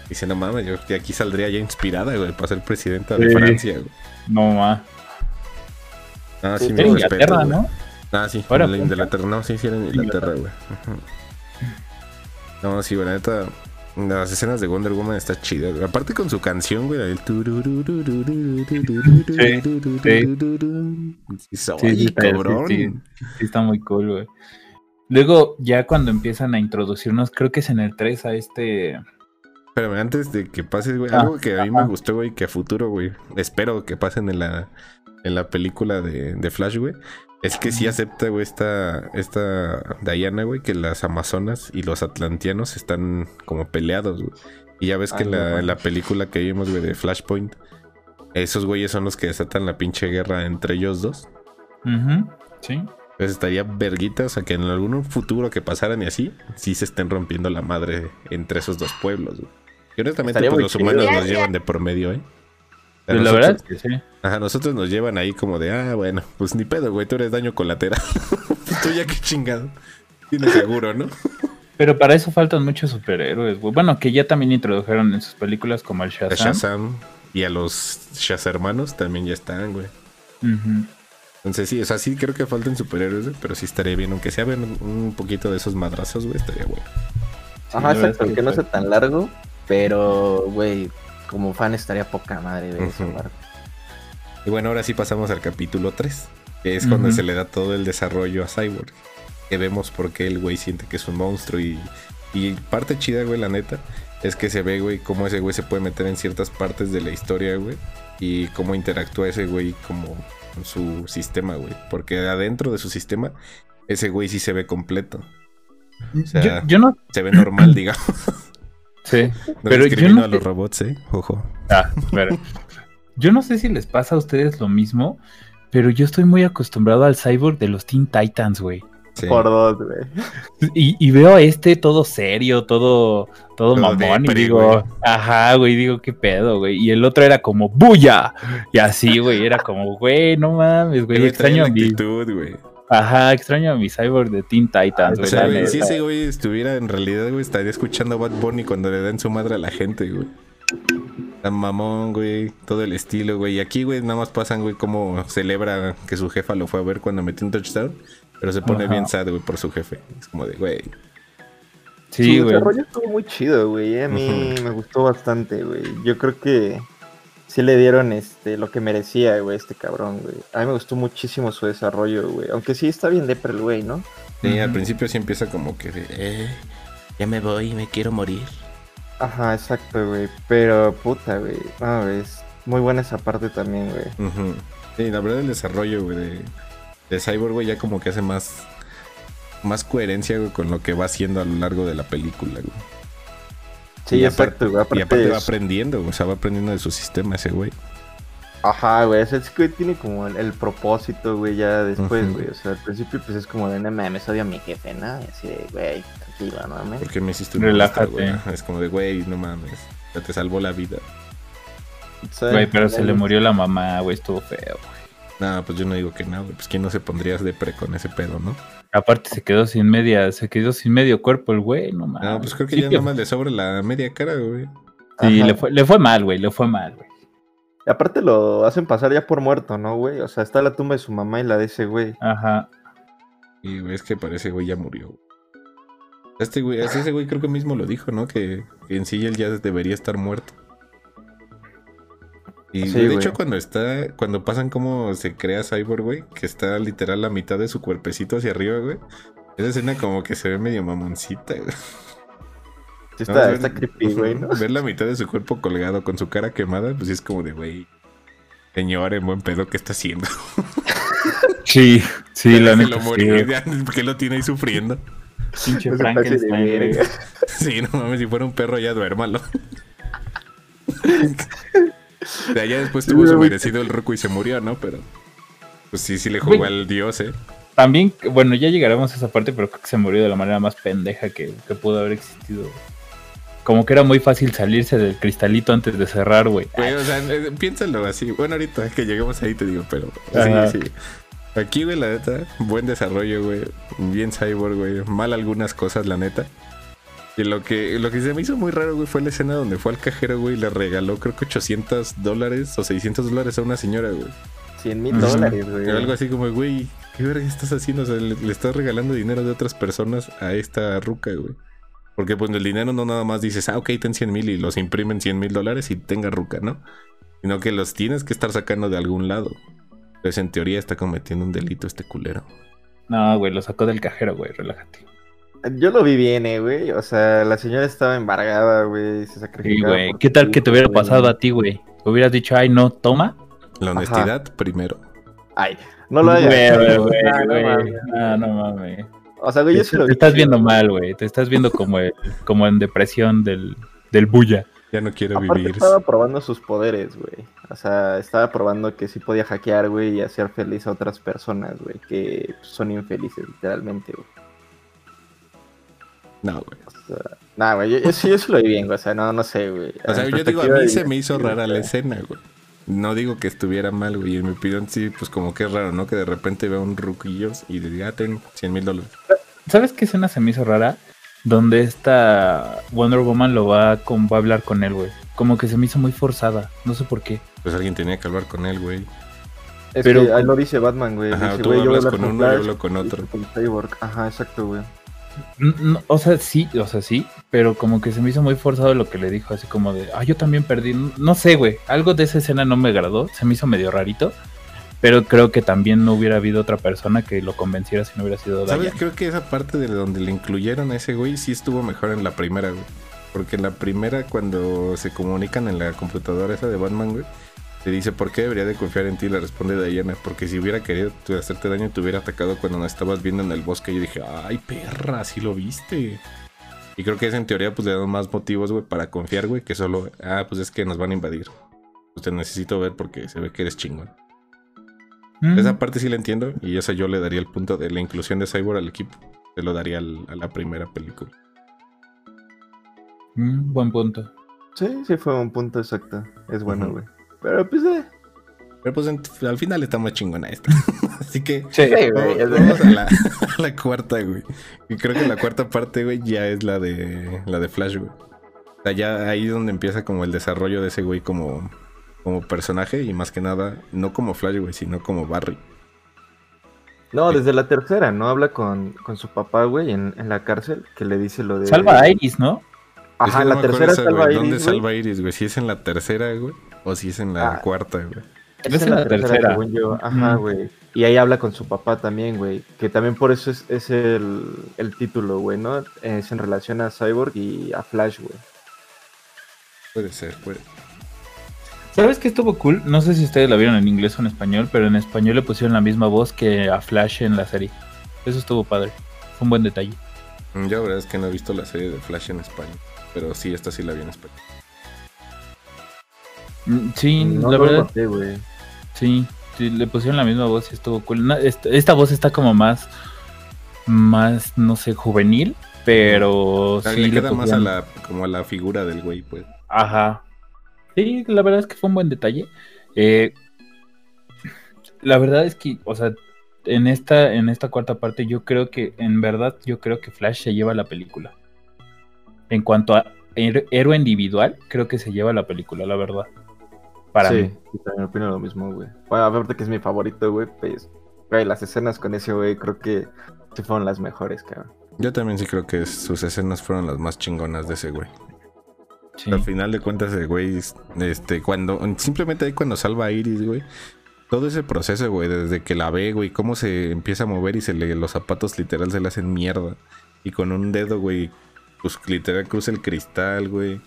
Dice, no mames, yo de aquí saldría ya inspirada, güey, para ser presidenta de. Francia, güey. No, ma. Ah, sí, Sí, me respeto, Inglaterra, güey. ¿no? Ah, sí, Ahora, pues, Inglaterra, no, sí, sí, era en Inglaterra, güey. No, sí, güey, la neta, las escenas de Wonder Woman está chida, güey. Aparte con su canción, güey, el Sí, está- cabrón. sí, está muy cool, güey. Luego, ya cuando empiezan a introducirnos, creo que es en el 3 a este. Espérame, antes de que pases, güey, algo que a mí me gustó, güey, que a futuro, güey, espero que pasen en la, en la película de, de Flash, güey, es que sí acepta, güey, esta, esta Diana, güey, que las Amazonas y los Atlanteanos están como peleados, güey. Y ya ves que Ay, en la, en la película que vimos, güey, de Flashpoint, esos güeyes son los que desatan la pinche guerra entre ellos dos. Ujú, Sí. Entonces estaría verguita, o sea, que en algún futuro que pasaran y así, sí se estén rompiendo la madre entre esos dos pueblos, güey. Y honestamente, Estaría pues los chido. humanos nos Gracias. llevan de por medio, ¿eh? A Pero la nosotros- verdad es que sí. Ajá, nosotros nos llevan ahí como de, ah, bueno, pues ni pedo, güey, tú eres daño colateral. tú ya qué chingado. Tienes seguro, ¿no? Pero para eso faltan muchos superhéroes, güey. Bueno, que ya también introdujeron en sus películas como el A Shazam. Shazam y a los Shazhermanos también ya están, güey. Ujú. Entonces sí, o sea, sí creo que faltan superhéroes, güey, pero sí estaría bien, aunque sea ver un, poquito de esos madrazos, güey, estaría bueno. Sí, Ajá, exacto, que no sea tan largo, pero, güey, como fan estaría poca madre ver eso. Marco. Y bueno, ahora sí pasamos al capítulo 3, que es cuando Ujú. se le da todo el desarrollo a Cyborg. Que vemos por qué el güey siente que es un monstruo y, y parte chida, güey, la neta, es que se ve, güey, cómo ese güey se puede meter en ciertas partes de la historia, güey, y cómo interactúa ese güey como con su sistema, güey. Porque adentro de su sistema, ese güey sí se ve completo. O sea, yo, yo no. se ve normal, digamos. Sí, No pero yo no a los sé- robots, ¿eh? Ojo. Ah, pero- Yo no sé si les pasa a ustedes lo mismo, pero yo estoy muy acostumbrado al cyborg de los Teen Titans, güey. Sí. Por dos, güey. Y, y veo a este todo serio, todo, todo, mamón, y digo, güey. ajá, güey, digo, qué pedo, güey. Y el otro era como, ¡buya! Y así, güey, era como, güey, no mames, güey, extraño a trae mi, actitud, güey. Ajá, extraño a mi cyborg de Teen Titans, O güey, sea, güey, si ese güey estuviera en realidad, güey, estaría escuchando a Bad Bunny cuando le dan su madre a la gente, güey. Tan mamón, güey, todo el estilo, güey. Y aquí, güey, nada más pasan, güey, cómo celebra que su jefa lo fue a ver cuando metió un touchdown. Pero se pone Ajá. bien sad, güey, por su jefe. Es como de, güey. Sí, Su güey. desarrollo estuvo muy chido, güey. eh, A mí me gustó bastante, güey. Yo creo que sí le dieron este lo que merecía, güey, este cabrón, güey. A mí me gustó muchísimo su desarrollo, güey. Aunque sí está bien depre el güey, ¿no? Sí, al principio sí empieza como que de, eh, ya me voy, me quiero morir. Ajá, exacto, güey. Pero puta, güey. No, güey, es muy buena esa parte también, güey. Sí, la verdad el desarrollo, güey, de, de Cyborg, güey, ya como que hace más, más coherencia, güey, con lo que va haciendo a lo largo de la película, güey. Sí, Y exacto, güey. Y aparte va aprendiendo, güey, o sea, va aprendiendo de su sistema ese güey. Ajá, güey. O sea, es que tiene como el, el propósito, güey, ya después, güey. O sea, al principio, pues es como de, no mames, odio a mi jefe, ¿no? Y así de, güey, tranquilo, no mames. ¿Por qué me hiciste un Relájate. güey? Es como de, güey, no mames, ya te salvó la vida. Güey, pero se le murió la mamá, güey, estuvo feo. No, pues yo no digo que no, güey, pues quién no se pondría de pre con ese pedo, ¿no? Aparte se quedó sin media, se quedó sin medio cuerpo el güey, no mames. No, pues creo que Sí ya nada más le sobra la media cara, güey. Sí, le fue, le fue mal, güey, le fue mal, güey. Y aparte lo hacen pasar ya por muerto, ¿no, güey? O sea, está la tumba de su mamá y la de ese güey. Ajá. Y güey, es que parece güey ya murió. Este güey, ese güey creo que mismo lo dijo, ¿no? Que, que en sí él ya debería estar muerto. Y Sí, de güey. hecho cuando está, cuando pasan como se crea Cyborg, güey, que está literal la mitad de su cuerpecito hacia arriba, güey. Esa escena como que se ve medio mamoncita, güey. Sí, No, está, ver- creepy, güey, ¿no? Ver la mitad de su cuerpo colgado con su cara quemada, pues sí es como de, güey, señor, en buen pedo, ¿qué está haciendo? Sí, sí, la neta. sí, güey. ya, ¿por qué lo tiene ahí sufriendo? Pinche Frankenstein. Sí, no mames, si fuera un perro ya duérmalo. De allá después tuvo su merecido el Roku y se murió, ¿no? Pero pues sí, sí le jugó al dios, eh. También, bueno, ya llegaremos a esa parte, pero creo que se murió de la manera más pendeja que, que pudo haber existido. Como que era muy fácil salirse del cristalito antes de cerrar, güey. Güey, o sea, eh, piénsalo así. Bueno, ahorita que lleguemos ahí te digo, pero Ajá. sí, sí. Aquí, güey, la neta, buen desarrollo, güey. Bien cyborg, güey. Mal algunas cosas, la neta. Y lo que, lo que se me hizo muy raro, güey, fue la escena donde fue al cajero, güey, y le regaló, creo que 800 dólares o 600 dólares a una señora, güey. 100 mil dólares, güey. Algo así como, güey, ¿qué verga estás haciendo? O sea, le, le estás regalando dinero de otras personas a esta ruca, güey. Porque pues el dinero no nada más dices, ah, ok, ten 100 mil y los imprimen 100 mil dólares y tenga ruca, ¿no? Sino que los tienes que estar sacando de algún lado. Entonces en teoría está cometiendo un delito este culero. No, güey, lo sacó del cajero, güey, relájate. Yo lo vi bien, eh, güey. O sea, la señora estaba embargada, güey. Se Sí, sacrificaba. güey. por ¿Qué tal que te hubiera güey. pasado a ti, güey? Hubieras dicho, ay, no, toma. La honestidad primero. Ay, no lo hagas. Güey, güey, güey. güey, Ah, no güey. mames. No, no mames. O sea, güey, yo Te, sí lo te vi. estás viendo güey. mal, güey. Te estás viendo como, el, como en depresión del, del bulla. Ya no quiero Aparte vivir. estaba probando sus poderes, güey. O sea, estaba probando que sí podía hackear, güey, y hacer feliz a otras personas, güey, que son infelices, literalmente, güey. No, güey. O sea, nah, güey, yo, yo sí, yo sí lo vi bien, güey. O sea, no, no sé, güey. O sea, yo digo, a mí de- se me hizo rara la escena, güey. No digo que estuviera mal, güey. En mi opinión, sí, pues como que es raro, ¿no? Que de repente vea un ruquillos y diga, ah, ten 100 mil dólares. ¿Sabes qué escena se me hizo rara? Donde esta Wonder Woman lo va, con, va a hablar con él, güey. Como que se me hizo muy forzada. No sé por qué. Pues alguien tenía que hablar con él, güey. Es Pero- que ahí lo dice Batman, güey. Ajá, dice, tú güey, yo hablas con uno y Flash hablo con otro. con Cyborg. Ajá, exacto, güey. No, o sea, sí, o sea, sí. Pero como que se me hizo muy forzado lo que le dijo. Así como de, ah, yo también perdí. No sé, güey. Algo de esa escena no me agradó. Se me hizo medio rarito. Pero creo que también no hubiera habido otra persona que lo convenciera si no hubiera sido ¿Sabes? Diana. Creo que esa parte de donde le incluyeron a ese güey sí estuvo mejor en la primera, güey. Porque en la primera, cuando se comunican en la computadora esa de Batman, güey, Le dice, ¿por qué debería de confiar en ti? Le responde Diana, porque si hubiera querido hacerte daño, te hubiera atacado cuando nos estabas viendo en el bosque. Y yo dije, ay, perra, sí lo viste. Y creo que es en teoría, pues le dan más motivos, güey, para confiar, güey, que solo, ah, pues es que nos van a invadir. Pues te necesito ver porque se ve que eres chingón. Mm, Esa parte sí la entiendo y esa yo le daría el punto de la inclusión de Cyborg al equipo. Se lo daría al- a la primera película. mm, buen punto. Sí, sí fue un punto exacto. Es bueno, güey. Pero pues, eh. Pero pues en- al final está más chingona esta. Así que Sí. Sí, güey. vamos, es vamos a, la, a la cuarta, güey. Y creo que la cuarta parte, güey, ya es la de la de Flash, güey. O sea, ya ahí es donde empieza como el desarrollo de ese güey como, como personaje y más que nada, no como Flash, güey, sino como Barry. No, desde la tercera, ¿no? Habla con, con su papá, güey, en, en la cárcel, que le dice lo de... Salva a Iris, ¿no? Es Ajá, que no la tercera esa, salva güey. Iris, ¿Dónde güey. salva Iris, güey? Si es en la tercera, güey. O si es en la Ah. cuarta, güey. Es en la tercera. según yo. Ajá, Ujú. güey. Y ahí habla con su papá también, güey. Que también por eso es, es el, el título, güey, ¿no? Es en relación a Cyborg y a Flash, güey. Puede ser, puede. ¿Sabes qué estuvo cool? No sé si ustedes la vieron en inglés o en español, pero en español le pusieron la misma voz que a Flash en la serie. Eso estuvo padre. Fue un buen detalle. Mm, Yo la verdad es que no he visto la serie de Flash en España. Pero sí, esta sí la vi en español. Mm, Sí, no la lo verdad, sí, sí, le pusieron la misma voz y estuvo cool. Esta, esta voz está como más, más, no sé, juvenil, pero O sea, sí le le queda más a la, como a la figura del güey, pues. Ajá. Sí, la verdad es que fue un buen detalle. Eh, la verdad es que, o sea, en esta, en esta cuarta parte, yo creo que, en verdad, yo creo que Flash se lleva la película. En cuanto a héroe individual, creo que se lleva la película, la verdad. Para sí, mí. sí, también opino lo mismo, güey. Bueno, aparte que es mi favorito, güey, pues... Güey, las escenas con ese güey creo que sí fueron las mejores, cabrón. Yo también sí creo que sus escenas fueron las más chingonas de ese güey. Sí. Al final de cuentas, el güey, este, cuando, simplemente ahí cuando salva a Iris, güey. Todo ese proceso, güey, desde que la ve, güey, cómo se empieza a mover y se le, los zapatos literal se le hacen mierda. Y con un dedo, güey, pues literal cruza el cristal, güey.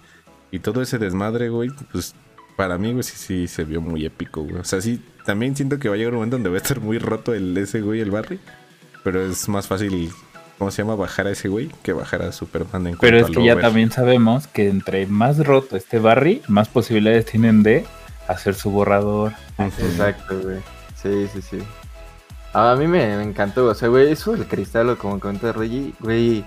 Y todo ese desmadre, güey, pues para mí, güey, sí, sí se vio muy épico, güey. O sea, sí, también siento que va a llegar un momento donde va a estar muy roto el ese, güey, el Barry. Pero es más fácil, ¿cómo se llama? Bajar a ese güey que bajar a Superman en Pero es que ya también sabemos que entre más roto esté Barry, más posibilidades tienen de hacer su borrador. Exacto, güey. Sí, sí, sí. Ah, A mí me, me encantó, o sea, güey, eso del cristal, o como comenta Reggie, güey,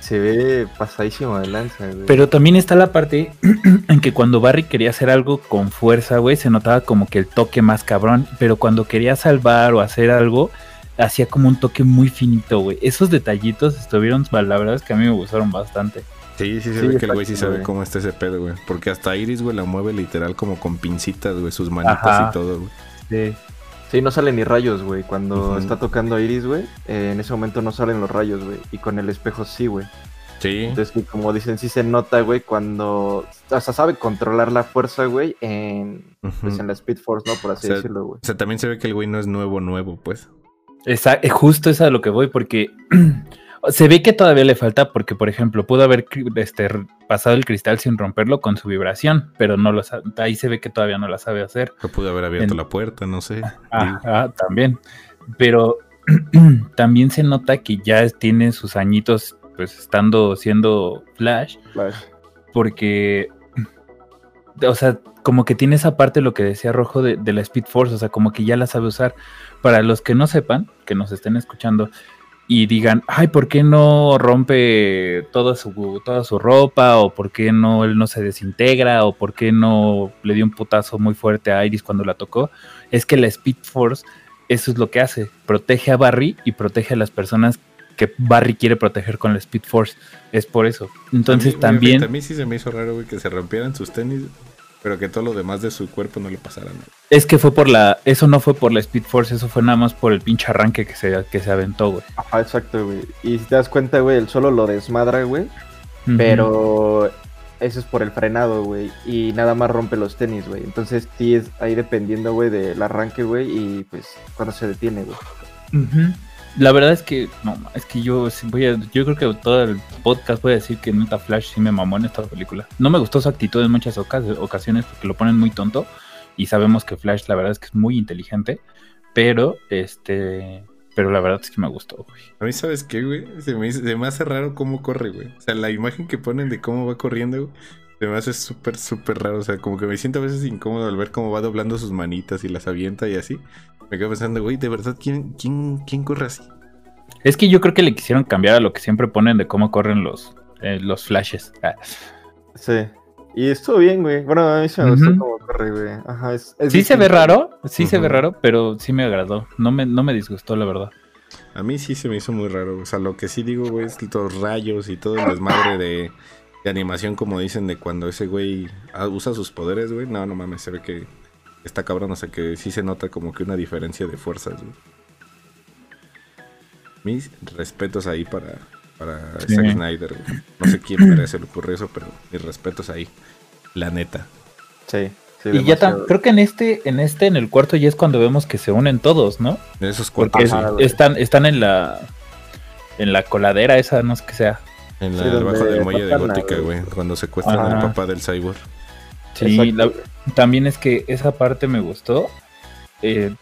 se ve pasadísimo de lanza, güey. Pero también está la parte en que cuando Barry quería hacer algo con fuerza, güey, se notaba como que el toque más cabrón. Pero cuando quería salvar o hacer algo, hacía como un toque muy finito, güey. Esos detallitos estuvieron, la verdad es que a mí me gustaron bastante. Sí, sí, se Sí, ve que el güey sí sabe güey. cómo está ese pedo, güey. Porque hasta Iris, güey, la mueve literal como con pincitas, güey, sus manitas Ajá. y todo, güey. Sí. Sí, no salen ni rayos, güey. Cuando está tocando a Iris, güey, eh, en ese momento no salen los rayos, güey. Y con el espejo sí, güey. Sí. Entonces, como dicen, sí se nota, güey, cuando... O sea, sabe controlar la fuerza, güey, en, pues, en la Speed Force, ¿no? Por así O sea, decirlo, güey. O sea, también se ve que el güey no es nuevo, nuevo, pues. Esa- justo es a lo que voy, porque se ve que todavía le falta, porque por ejemplo, pudo haber este, pasado el cristal sin romperlo con su vibración, pero no lo sa- ahí se ve que todavía no la sabe hacer. Pudo haber abierto En- la puerta, no sé. Ajá, también. Pero también se nota que ya tiene sus añitos, pues estando siendo Flash, Flash. porque, o sea, como que tiene esa parte, lo que decía Rojo, de, de la Speed Force, o sea, como que ya la sabe usar. Para los que no sepan, que nos estén escuchando y digan, ay, ¿por qué no rompe toda su, toda su ropa? ¿O por qué no él no se desintegra? ¿O por qué no le dio un putazo muy fuerte a Iris cuando la tocó? Es que la Speed Force, eso es lo que hace, protege a Barry y protege a las personas que Barry quiere proteger con la Speed Force. Es por eso. Entonces a mí- también... A mí sí se me hizo raro, güey, que se rompieran sus tenis, pero que todo lo demás de su cuerpo no le pasara nada. Es que fue por la. Eso no fue por la Speed Force, eso fue nada más por el pinche arranque que se, que se aventó, güey. Ajá, exacto, güey. Y si te das cuenta, güey, él solo lo desmadra, güey. Pero eso es por el frenado, güey. Y nada más rompe los tenis, güey. Entonces sí es ahí dependiendo, güey, del arranque, güey. Y pues cuando se detiene, güey. La verdad es que. No, es que yo voy a. Yo creo que todo el podcast voy a decir que neta Flash sí me mamó en esta película. No me gustó su actitud en muchas ocas- ocasiones porque lo ponen muy tonto. Y sabemos que Flash la verdad es que es muy inteligente, pero este, pero la verdad es que me gustó, güey. A mí, ¿sabes qué, güey? Se me, se me hace raro cómo corre, güey. O sea, la imagen que ponen de cómo va corriendo, güey, se me hace súper, súper raro. O sea, como que me siento a veces incómodo al ver cómo va doblando sus manitas y las avienta y así. Me quedo pensando, güey, ¿de verdad quién, quién, quién corre así? Es que yo creo que le quisieron cambiar a lo que siempre ponen de cómo corren los, eh, los flashes. Ah. Sí. Y estuvo bien, güey. Bueno, a mí se me gustó cómo corre, güey. Ajá, es, es Sí se ve raro, sí se ve raro, pero sí me agradó. No me, no me disgustó, la verdad. A mí sí se me hizo muy raro. O sea, lo que sí digo, güey, es los rayos y todo el desmadre de, de animación, como dicen, de cuando ese güey usa sus poderes, güey. No, no mames, se ve que está cabrón. O sea, que sí se nota como que una diferencia de fuerzas, güey. Mis respetos ahí para, para Sí. Zack Snyder, güey. No sé quién merece se le ocurre eso, pero mis respetos ahí. La neta. Sí. sí y ya creo que en este, en este, en el cuarto ya es cuando vemos que se unen todos, ¿no? De esos cuartos, es- están, están en la en la coladera esa, no sé qué sea. en la, Sí, debajo del muelle de Gótica, güey. Cuando secuestran al papá del cyborg. Sí, la- también es que esa parte me gustó. Eh,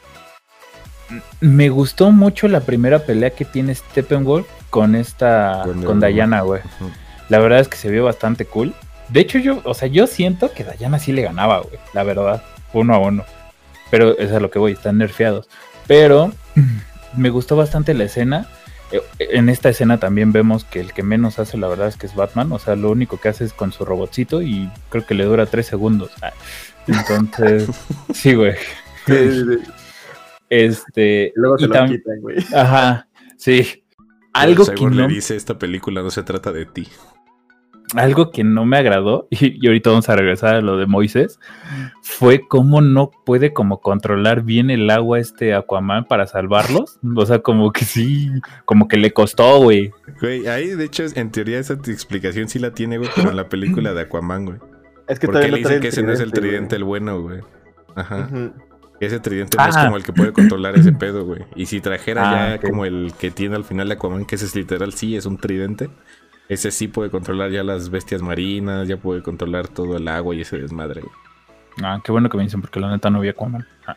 me gustó mucho la primera pelea que tiene Steppenwolf con esta, Con con, Diana. Diana, güey. La verdad es que se vio bastante cool. De hecho, yo, o sea, yo siento que Diana sí le ganaba, güey. La verdad, uno a uno. Pero es a lo que voy, están nerfeados. Pero me gustó bastante la escena. Eh, En esta escena también vemos que el que menos hace, la verdad, es que es Batman. O sea, lo único que hace es con su robotcito y creo que le dura tres segundos. Ah, Entonces, sí, güey. Este. Luego se y lo quitan, güey. Ajá, sí. Algo que no, le dice, esta película no se trata de ti. algo que no me agradó, y, y ahorita vamos a regresar a lo de Moisés, fue cómo no puede como controlar bien el agua este Aquaman para salvarlos. O sea, como que sí, como que le costó, güey. Güey, ahí de hecho, en teoría esa explicación sí la tiene, güey, pero en la película de Aquaman, güey. Es que Porque le dicen que ese no es el güey. tridente el bueno, güey. Ajá. Que ese tridente no es Ah. como el que puede controlar ese pedo, güey. Y si trajera Ah, ya como el que tiene al final de Aquaman, que ese es literal, sí, es un tridente. Ese sí puede controlar ya las bestias marinas, ya puede controlar todo el agua y ese desmadre, güey. Ah, qué bueno que me dicen, porque la neta no vi Aquaman. Ah,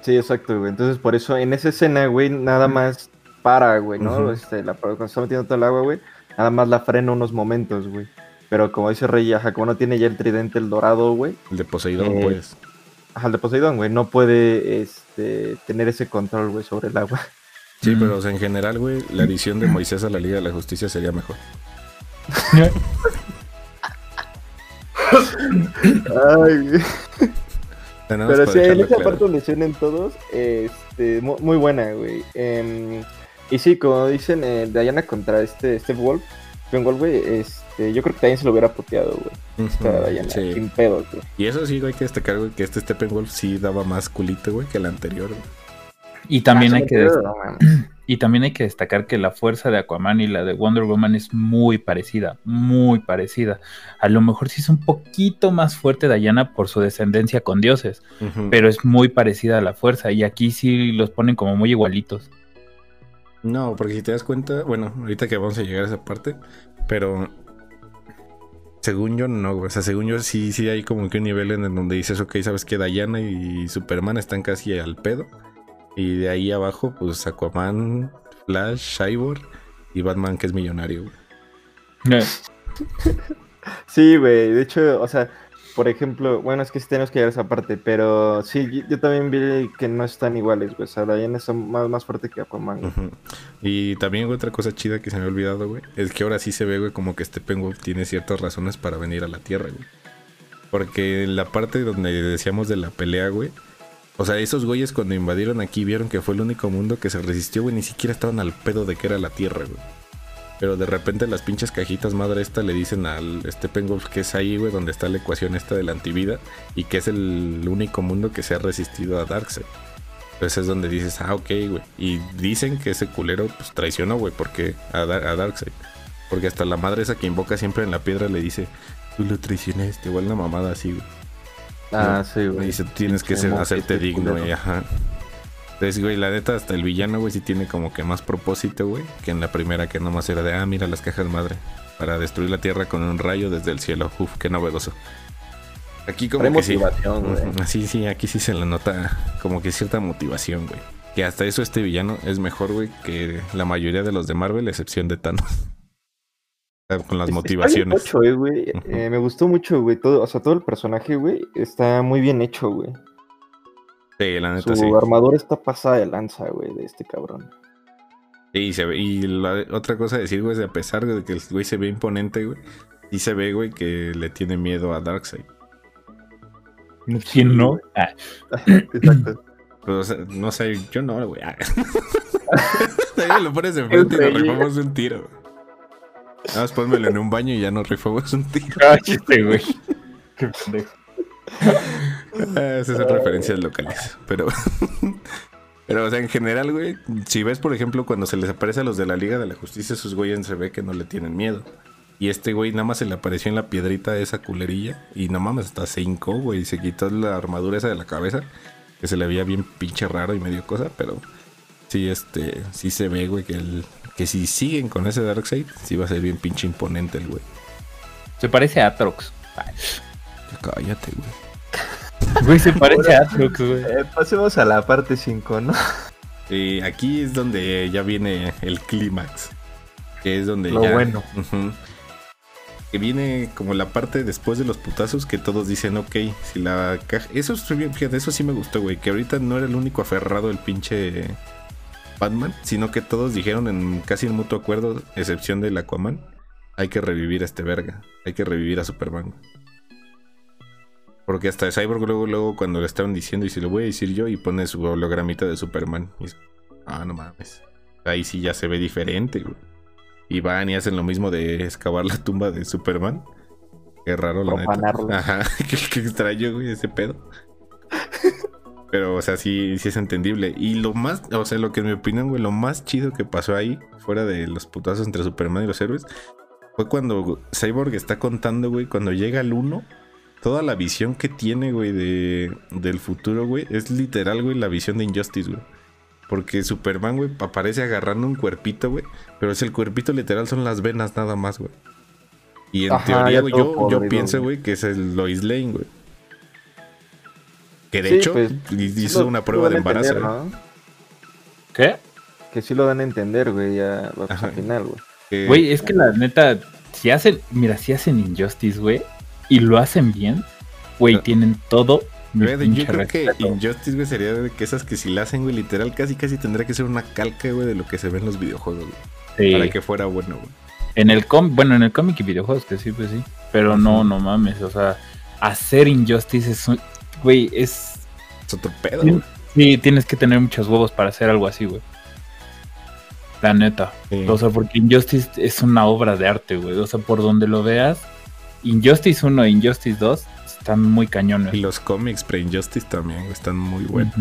Sí, exacto, güey. Entonces, por eso, en esa escena, güey, nada más para, güey, ¿no? Este, la, cuando está metiendo todo el agua, güey, nada más la frena unos momentos, güey. Pero como dice Rey, ajá, como no tiene ya el tridente, el dorado, güey, El de Poseidón, Eh, pues. Ajá, el de Poseidón, güey, no puede, este, tener ese control, güey, sobre el agua. Sí, Mm. pero o sea, en general, güey, la edición de Moisés a la Liga de la Justicia sería mejor. Ay, güey. Pero sí, en esa claro. parte donde se unen todos, este, mu- muy, buena, güey. Em, y sí, como dicen, eh, Diana contra este Steve Wolf, Steve Wolf, güey, este, yo creo que también se lo hubiera puteado, güey. Diana, sí. sin pedos, güey. Y eso sí, hay que destacar, güey, que este Steppenwolf sí daba más culito, güey, que el anterior, güey. Y también Ah, hay que no y también hay que destacar que la fuerza de Aquaman y la de Wonder Woman es muy parecida, muy parecida. A lo mejor sí es un poquito más fuerte Diana por su descendencia con dioses, pero es muy parecida a la fuerza y aquí sí los ponen como muy igualitos. No, porque si te das cuenta, bueno, ahorita que vamos a llegar a esa parte, pero según yo no. O sea, según yo sí, sí hay como que un nivel en el donde dices, ok, sabes que Diana y Superman están casi al pedo. Y de ahí abajo, pues Aquaman, Flash, Cyborg y Batman que es millonario, güey. Eh, Sí, güey, de hecho, o sea, por ejemplo, bueno, es que sí tenemos que llegar a esa parte, pero sí, yo, también vi que no están iguales, güey. O sea, Diana es más, más fuerte que Aquaman. Y también otra cosa chida que se me había olvidado, güey, es que ahora sí se ve, güey, como que Steppenwolf tiene ciertas razones para venir a la Tierra, güey. Porque en la parte donde decíamos de la pelea, güey, o sea, esos güeyes cuando invadieron aquí vieron que fue el único mundo que se resistió, güey, ni siquiera estaban al pedo de que era la Tierra, güey. Pero de repente las pinches cajitas madre esta le dicen al Steppenwolf que es ahí, güey, donde está la ecuación esta de la antivida y que es el único mundo que se ha resistido a Darkseid. Entonces es donde dices, ah, ok, güey. Y dicen que ese culero pues traicionó, güey, porque a, Dar- a Darkseid. Porque hasta la madre esa que invoca siempre en la piedra le dice, tú lo traicionaste, igual una mamada así, güey. Ah, sí, güey. dice, tienes que ser- hacerte este digno, güey, ajá. Entonces, güey, la neta, hasta el villano, güey, sí tiene como que más propósito, güey, que en la primera que nomás era de, ah, mira las cajas madre, para destruir la tierra con un rayo desde el cielo. Uf, qué novedoso. Aquí como Trae que sí. güey. Sí, sí, aquí sí se le nota como que cierta motivación, güey. Que hasta eso este villano es mejor, güey, que la mayoría de los de Marvel, excepción de Thanos. Sea, Con las Es- motivaciones. Está bien hecho, eh, güey. Eh, me gustó mucho, güey. Todo, o sea, todo el personaje, güey, está muy bien hecho, güey. Sí, la neta Su sí. armadura está pasada de lanza, güey, de este cabrón. Sí, se ve- y la otra cosa a decir, güey, es de a pesar de que el güey se ve imponente, güey, sí se ve, güey, que le tiene miedo a Darkseid. ¿Quién no? Ah, Exacto. Pero, o sea, no sé, yo no, güey. Ah. Lo pones enfrente y nos rifamos un tiro. güey. Nada más pónmelo en un baño y ya nos rifamos un tiro. cállate, güey. Qué pendejo. Ah, Esas son referencias locales. Pero, pero, o sea, en general, güey, si ves, por ejemplo, cuando se les aparece a los de la Liga de la Justicia, esos güeyes se ve que no le tienen miedo. Y este güey nada más se le apareció en la piedrita esa culerilla. Y no mames, hasta se hincó, güey. Se quitó la armadura esa de la cabeza. Que se le veía bien pinche raro y medio cosa. Pero sí, este, sí se ve, güey, que, el, que si siguen con ese Darkseid, sí va a ser bien pinche imponente el güey. Se parece a Atrox. Cállate, güey. Güey, se parece a Atrox, güey. Eh, pasemos a la parte 5, ¿no? Y aquí es donde ya viene el clímax. Que es donde Lo ya. bueno. Ujú. Que viene como la parte después de los putazos que todos dicen, ok, si la caja. Eso, fíjate, eso sí me gustó, güey. Que ahorita no era el único aferrado el pinche Batman, sino que todos dijeron en casi en mutuo acuerdo, excepción del Aquaman, hay que revivir a este verga. Hay que revivir a Superman. Porque hasta Cyborg luego, luego cuando le estaban diciendo, y si lo voy a decir yo, y pone su hologramita de Superman. Y dice, ah, no mames. Ahí sí ya se ve diferente, güey. Y van y hacen lo mismo de excavar la tumba de Superman. Qué raro, la neta. Ajá, qué, qué extraño, güey, ese pedo. Pero, o sea, sí, sí es entendible. Y lo más, o sea, lo que en mi opinión, güey, lo más chido que pasó ahí, fuera de los putazos entre Superman y los héroes, fue cuando Cyborg está contando, güey, cuando llega el 1, toda la visión que tiene, güey, de, del futuro, güey, es literal, güey, la visión de Injustice, güey. Porque Superman, güey, aparece agarrando un cuerpito, güey. Pero es el cuerpito literal, son las venas nada más, güey. Y en Ajá, teoría, güey, yo, pienso, güey. que es el Lois Lane, güey. Que de Sí, hecho, pues, hizo Lo- una prueba de embarazo. entender, ¿eh? ¿no? ¿Qué? Que sí lo dan a entender, güey, ya pues, al final, güey. Que- Güey, es que la neta, si hacen, mira, si hacen Injustice, güey, y lo hacen bien, güey, tienen todo. Güey, yo creo que. Injustice, güey, sería de que esas que si la hacen, güey, literal, casi casi tendría que ser una calca, güey, de lo que se ve en los videojuegos, güey. Sí. Para que fuera bueno, güey. En el cómic, bueno, en el cómic y videojuegos que sí, pues sí. Pero no, no mames, o sea, hacer Injustice es un, güey, es Es otro pedo, Sí. güey. Sí, tienes que tener muchos huevos para hacer algo así, güey. La neta. Sí. O sea, porque Injustice es una obra de arte, güey. O sea, por donde lo veas, Injustice 1 e Injustice 2 están muy cañones. Y los cómics pre-Injustice también, están muy buenos.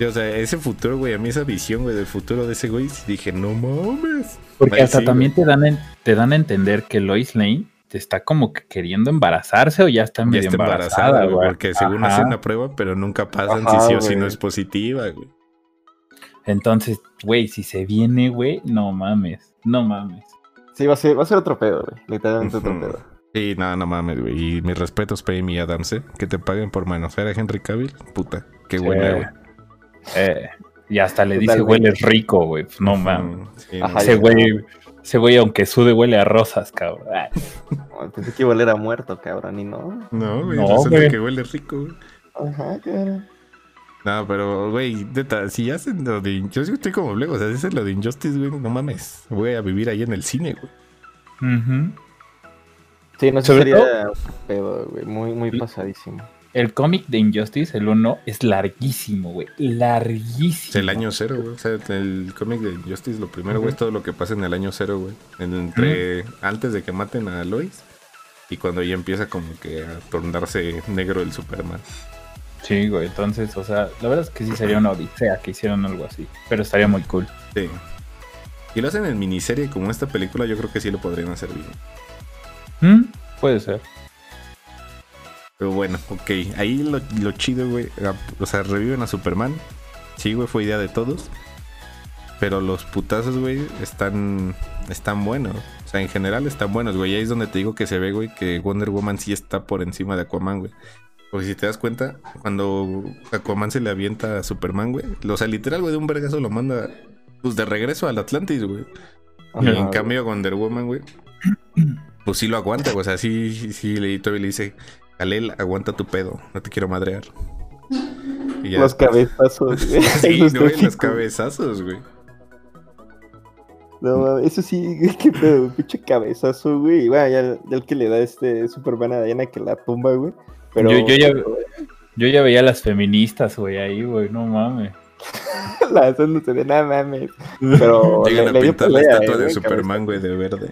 O sea, ese futuro, güey, a mí esa visión, güey, del futuro de ese güey, dije, no mames. Porque Ahí hasta sí, también te dan, en- te dan a entender que Lois Lane te está como que queriendo embarazarse o ya está Ya medio está embarazada, embarazada, güey, güey. porque según Ajá. hacen una prueba, pero nunca pasan Ajá, si sí o si no es positiva, güey. Entonces, güey, si se viene, güey, no mames. No mames. Sí, va a ser, va a ser otro pedo, güey. Literalmente otro pedo. Sí, no, no mames, güey. Y mis respetos para Amy Adams, ¿eh? Que te paguen por manosear a Henry Cavill. Puta, qué Sí. buena, güey. Eh, y hasta le dice, Totalmente. hueles rico, güey. No mames. Sí, no, Ese güey, ese güey, aunque sude, huele a rosas, cabrón. Ay, Oh, Pensé que iba a oler a muerto, cabrón, y no. No, güey, No, resulta güey. que huele rico, güey. Ajá, claro. No, pero, güey, neta, si hacen lo de... Yo estoy como luego, o sea, si hacen lo de Injustice, güey, no mames. Voy a vivir ahí en el cine, güey. Sí, no sé, Sobre sería pedo, güey. Muy, muy pasadísimo. El cómic de Injustice, el 1, es larguísimo, güey. Larguísimo. Es el año cero, güey. O sea, el cómic de Injustice, lo primero, güey, es todo lo que pasa en el año cero, güey. En- Entre antes de que maten a Lois y cuando ya empieza como que a tornarse negro el Superman. Sí, güey. Entonces, o sea, la verdad es que sí sería una odisea que hicieran algo así. Pero estaría muy cool. Sí. Y lo hacen en miniserie como esta película, yo creo que sí lo podrían hacer bien. ¿Mm? Puede ser. Pero bueno, ok. Ahí lo, lo chido, güey. ah, O sea, reviven a Superman. Sí, güey, fue idea de todos. Pero los putazos, güey, están, están buenos. O sea, en general están buenos, güey. Ahí es donde te digo que se ve, güey, que Wonder Woman sí está por encima de Aquaman, güey. Porque si te das cuenta, cuando Aquaman se le avienta a Superman, güey, o sea, literal, güey, de un vergazo lo manda, pues, de regreso al Atlantis, güey. Y en cambio, Wonder Woman, güey, pues sí lo aguanta, güey. O sea, sí, sí, le, todavía le dice, Kalel, aguanta tu pedo, no te quiero madrear. Y ya Los cabezazos, güey. Sí, no, güey, los cabezazos, güey. No, mames, eso sí, qué pedo, pinche cabezazo, güey. Y bueno, ya, ya el que le da este Superman a Diana que la tumba, güey. Pero Yo- yo ya- Yo ya veía a las feministas, güey, ahí, güey, no mames. la haciéndose de nada mames. Pero Llegan le, a le pintar la estatua eh, de Superman, güey, de verde.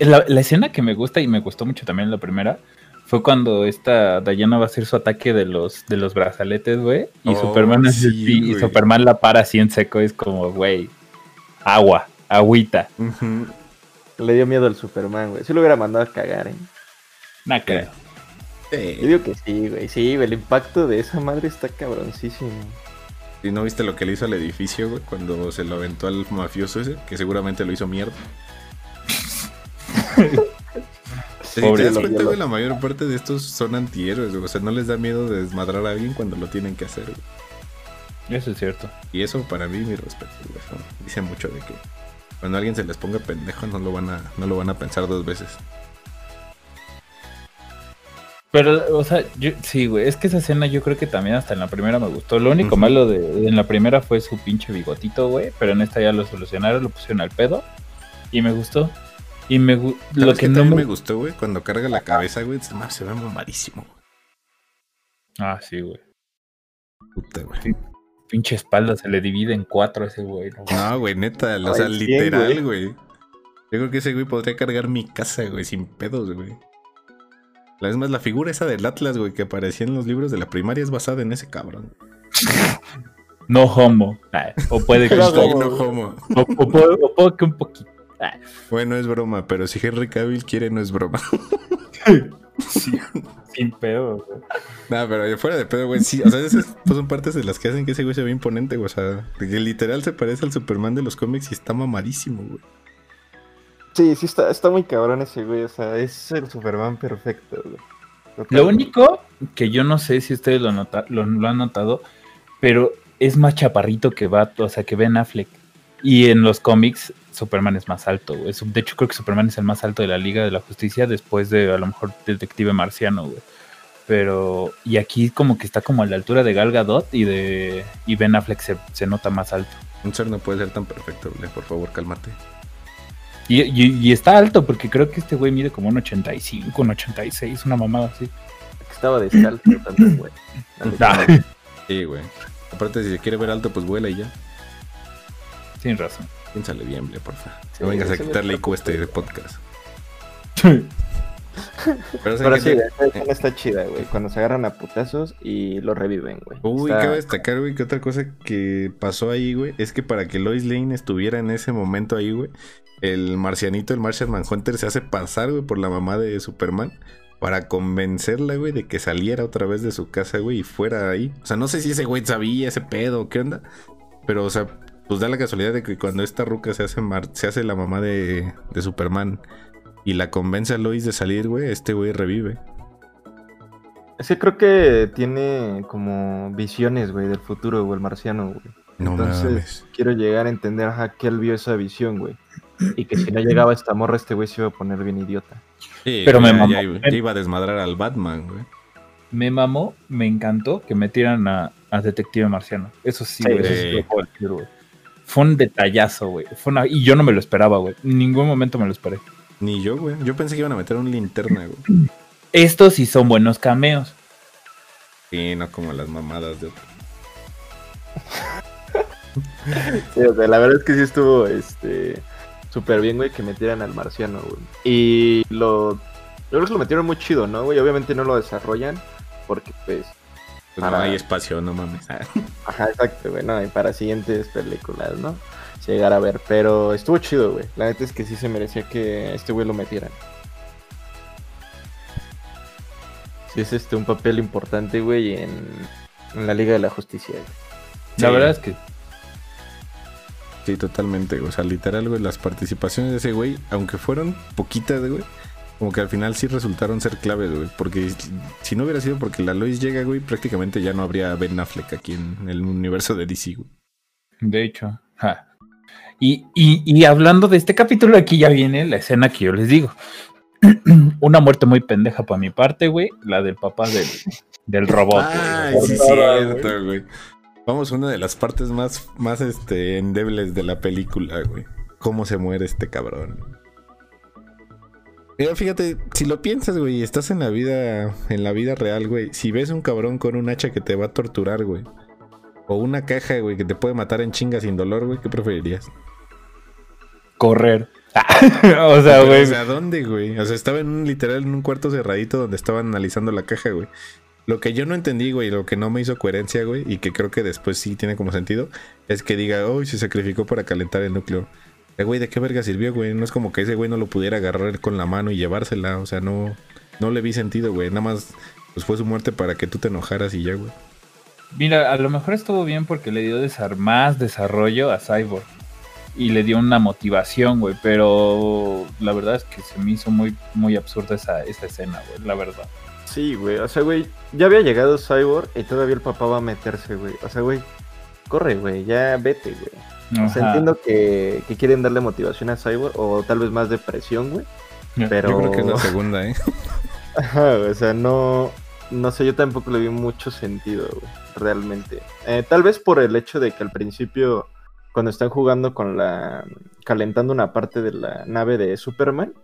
La, la escena que me gusta y me gustó mucho también en la primera fue cuando esta Diana va a hacer su ataque de los, de los brazaletes, güey. Y Oh, Superman hace sí, así, y. Superman la para así en seco. Es como, güey, agua, agüita. Le dio miedo al Superman, güey. Sí lo hubiera mandado a cagar, eh. Nah, creo. Yo Eh, digo que sí, güey. Sí, güey, el impacto de esa madre está cabroncísimo. ¿Y no viste lo que le hizo al edificio, güey? Cuando se lo aventó al mafioso ese, que seguramente lo hizo mierda. Si Pobre te das cuenta, güey, la mayor parte de estos son antihéroes, güey. O sea, no les da miedo de desmadrar a alguien cuando lo tienen que hacer, güey. Eso es cierto. Y eso para mí, mi respeto, güey. Dice mucho de que cuando alguien se les ponga pendejo no lo van a, no lo van a pensar dos veces. Pero, o sea, yo, sí, güey, es que esa escena yo creo que también hasta en la primera me gustó. Lo único malo de, de en la primera fue su pinche bigotito, güey, pero en esta ya lo solucionaron, lo pusieron al pedo y me gustó. Y me lo ¿Sabes que qué no también me... me gustó, güey? Cuando carga la cabeza, güey, se ve mamadísimo, güey. Ah, sí, güey. Puta, güey. Pinche espalda se le divide en cuatro a ese güey. ¿no? No, güey, neta, o sea, literal, güey. Yo creo que ese güey podría cargar mi casa, güey, sin pedos, güey. La vez más, la figura esa del Atlas, güey, que aparecía en los libros de la primaria es basada en ese cabrón. No homo. Ah, o puede que No homo. no homo. O, o que un poquito. Ah, Bueno, es broma, pero si Henry Cavill quiere, no es broma. sí, sin pedo, güey. Nah, pero fuera de pedo, güey, sí. O sea, esas pues, son partes de las que hacen que ese güey se ve imponente, güey. O sea, que literal se parece al Superman de los cómics y está mamadísimo, güey. Sí, sí, está, está muy cabrón ese güey. O sea, es el Superman perfecto, güey. Lo único que yo no sé si ustedes lo, nota- lo, lo han notado, pero es más chaparrito que Bat, o sea, que Ben Affleck. Y en los cómics, Superman es más alto, güey. De hecho, creo que Superman es el más alto de la Liga de la Justicia después de, a lo mejor, Detective Marciano, güey. Pero, y aquí como que está como a la altura de Gal Gadot y de y Ben Affleck se, se nota más alto. Un ser no puede ser tan perfecto, güey. Por favor, cálmate. Y, y- y está alto porque creo que este güey mide como un 85, un 86, una mamada así. Que Estaba descalzo también, güey. Ah, Sí, güey. Aparte, si se quiere ver alto, pues vuela y ya. tienes razón. Piénsale bien, Ble, porfa. Sí, no vengas a sí quitarle IQ a este podcast. Pero, ¿sabes Pero qué sí, esa escena está chida, güey. Cuando se agarran a putazos y lo reviven, güey. Uy, Está- cabe destacar, güey, que otra cosa que pasó ahí, güey, es que para que Lois Lane estuviera en ese momento ahí, güey, el marcianito, el Martian Manhunter, se hace pasar, güey, por la mamá de Superman para convencerla, güey, de que saliera otra vez de su casa, güey, y fuera ahí. O sea, no sé si ese güey sabía ese pedo, ¿qué onda? Pero, o sea, pues da la casualidad de que cuando esta ruca se hace, mar- se hace la mamá de, de Superman y la convence a Lois de salir, güey, este güey revive. Es que creo que tiene como visiones, güey, del futuro, güey, el marciano, güey. No Entonces, mames. quiero llegar a entender ajá, que él vio esa visión, güey. Y que si no llegaba esta morra, este güey se iba a poner bien idiota. Sí, Pero me ya- mamó. ya iba- ya iba a desmadrar al Batman, güey. Me mamó, me encantó que metieran a, a Detective Marciano. Eso sí, Sí. güey, eso sí lo puedo decir, güey. Fue un detallazo, güey. Fue una- Y yo no me lo esperaba, güey. En ningún momento me lo esperé. Ni yo, güey. Yo pensé que iban a meter un linterna, güey. Estos sí son buenos cameos. Sí, no como las mamadas de otro. Sí, o sea, la verdad es que sí estuvo, este, súper bien, güey, que metieran al marciano, güey. Y lo, yo creo que lo metieron muy chido, ¿no, güey? Obviamente no lo desarrollan, porque, pues, Pues no hay espacio, no mames. Ajá, exacto, güey, no, y para siguientes películas, ¿no? Llegar a ver, pero estuvo chido, güey. La neta es que sí se merecía que este güey lo metieran. Sí, es este un papel importante, güey, en, en la Liga de la Justicia, güey. La Sí. verdad es que Sí, totalmente, güey. O sea, literal, güey, las participaciones de ese güey, aunque fueron poquitas, güey, como que al final sí resultaron ser claves, güey. Porque si no hubiera sido porque la Lois llega, güey, prácticamente ya no habría Ben Affleck aquí en el universo de DC, güey. De hecho. ja. Y, y- y hablando de este capítulo, aquí ya viene la escena que yo les digo. Una muerte muy pendeja para mi parte, güey. La del papá del, del robot. Ay, sí, cierto, güey. Vamos a una de las partes más, más este, endebles de la película, güey. Cómo se muere este cabrón. Mira, fíjate, si lo piensas, güey, y estás en la vida, en la vida real, güey. Si ves un cabrón con un hacha que te va a torturar, güey. O una caja, güey, que te puede matar en chinga sin dolor, güey, ¿qué preferirías? Correr. o sea, güey. O sea, ¿dónde, güey? O sea, estaba en un literal en un cuarto cerradito donde estaban analizando la caja, güey. Lo que yo no entendí, güey, lo que no me hizo coherencia, güey, y que creo que después sí tiene como sentido, es que diga, uy, se sacrificó para calentar el núcleo. Eh, güey, ¿de qué verga sirvió, güey? No es como que ese güey no lo pudiera agarrar con la mano y llevársela, o sea, no, no le vi sentido, güey. Nada más, pues fue su muerte para que tú te enojaras y ya, güey. Mira, a lo mejor estuvo bien porque le dio desar- más desarrollo a Cyborg. Y le dio una motivación, güey. Pero la verdad es que se me hizo muy, muy absurda esa, esa escena, güey. La verdad. Sí, güey. O sea, güey, ya había llegado Cyborg y todavía el papá va a meterse, güey. O sea, güey, corre, güey, ya vete, güey. O sea, entiendo que, que quieren darle motivación a Cyborg o tal vez más depresión, güey. Pero... Yo creo que es la segunda, ¿eh? Ajá, o sea, no, no sé, yo tampoco le vi mucho sentido, güey, realmente. Eh, tal vez por el hecho de que al principio, cuando están jugando con la, calentando una parte de la nave de Superman,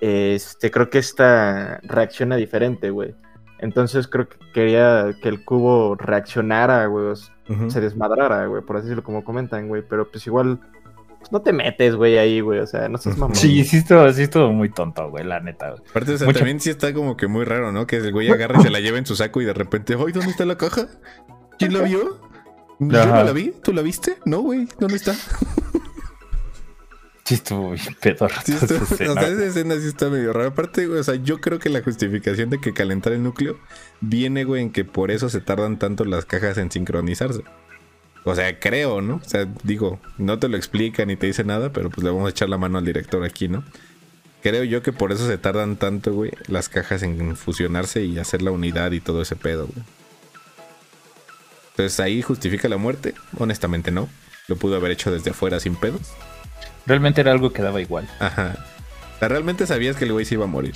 este, creo que esta reacciona diferente, güey. Entonces creo que quería que el cubo reaccionara, güey, se desmadrara, güey, por así decirlo, como comentan, güey. Pero pues igual, pues, no te metes, güey, ahí, güey, o sea, no seas mamón. Sí, sí estuvo, sí estuvo muy tonto, güey, la neta. güey. Aparte, o sea, Mucho- también sí está como que muy raro, ¿no? Que el güey agarra y se la lleva en su saco y de repente, ¡ay, ¿dónde está la caja? ¿Quién la vio? Yo no la vi, ¿tú la viste? No, güey, ¿dónde está? Sí estuvo bien pedorro. Sí, está- esa o sea, escena, esa escena sí está medio rara. Aparte, güey, o sea, yo creo que la justificación de que calentar el núcleo viene, güey, en que por eso se tardan tanto las cajas en sincronizarse. O sea, creo, ¿no? O sea, digo, no te lo explica ni te dice nada, pero pues le vamos a echar la mano al director aquí, ¿no? Creo yo que por eso se tardan tanto, güey, las cajas en fusionarse y hacer la unidad y todo ese pedo, güey. Entonces ahí justifica la muerte. Honestamente no. Lo pudo haber hecho desde afuera sin pedos. Realmente era algo que daba igual. Ajá. O sea, realmente sabías que el güey se iba a morir.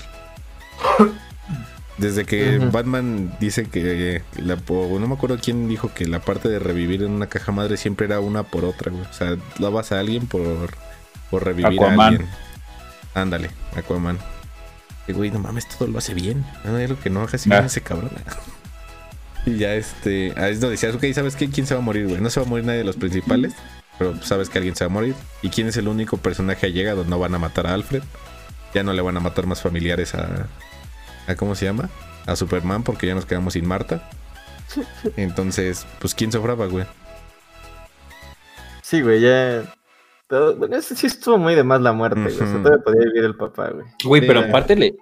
Desde que. Batman dice que la, no me acuerdo quién dijo que la parte de revivir en una caja madre siempre era una por otra, güey. O sea, lavas a alguien por, por revivir a Aquaman. alguien. Ándale, Aquaman. Que güey, no mames, todo lo hace bien. No es lo que no haga así Ah. ese cabrón. y ya este, a esto decías, ok, ¿sabes qué? ¿Quién se va a morir, güey? No se va a morir nadie de los principales, pero sabes que alguien se va a morir. ¿Y quién es el único personaje allegado? No van a matar a Alfred. Ya no le van a matar más familiares a, a ¿cómo se llama? A Superman porque ya nos quedamos sin Marta. Entonces, pues ¿quién sobraba, güey? Sí, güey, ya. todo- bueno, ese sí estuvo muy de más la muerte, güey. O sea, Ujú. todavía podía vivir el papá, güey. Güey, Sí, pero ya. aparte le.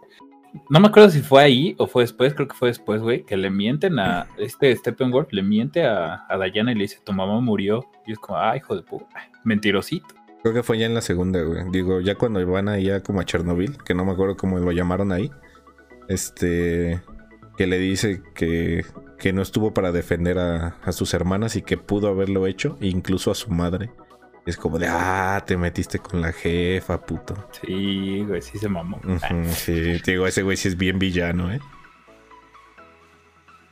No me acuerdo si fue ahí o fue después, creo que fue después, güey, que le mienten a este Steppenwolf, le miente a, a Diana y le dice, tu mamá murió. Y es como, ah, hijo de puta, mentirosito. Creo que fue ya en la segunda, güey. Digo, ya cuando van ahí a como a Chernobyl, que no me acuerdo cómo lo llamaron ahí. Este. Que le dice que, que no estuvo para defender a, a sus hermanas y que pudo haberlo hecho, incluso a su madre. Es como de, ah, te metiste con la jefa, puto. Sí, güey, sí se mamó. Sí, te digo, ese güey sí es bien villano, ¿eh?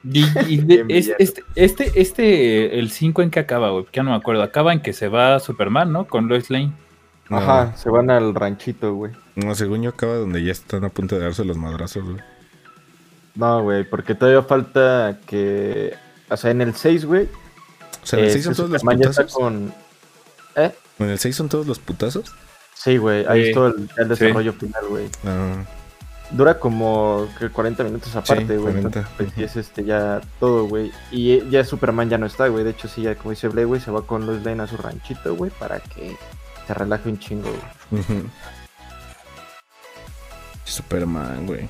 Y, y de- Bien es- villano. este, este, este, el 5 en que acaba, güey, ya no me acuerdo. Acaba en que se va Superman, ¿no? Con Lois Lane. No, Ajá, se van al ranchito, güey. No, según yo acaba donde ya están a punto de darse los madrazos, güey. No, güey, porque todavía falta que. O sea, en el 6, güey. O sea, en el eh, 6 son este todos los está putazos. con. ¿Eh? ¿En el 6 son todos los putazos? Sí, güey, ahí Sí. es todo el, el desarrollo final, güey. Ah, Dura como que 40 minutos aparte, güey. 40, entonces, pues, sí es este ya todo, güey. Y eh, ya Superman ya no está, güey. De hecho, sí, ya como dice Blade, güey, se va con Lois Lane a su ranchito, güey, para que se relaje un chingo, güey. Superman, güey.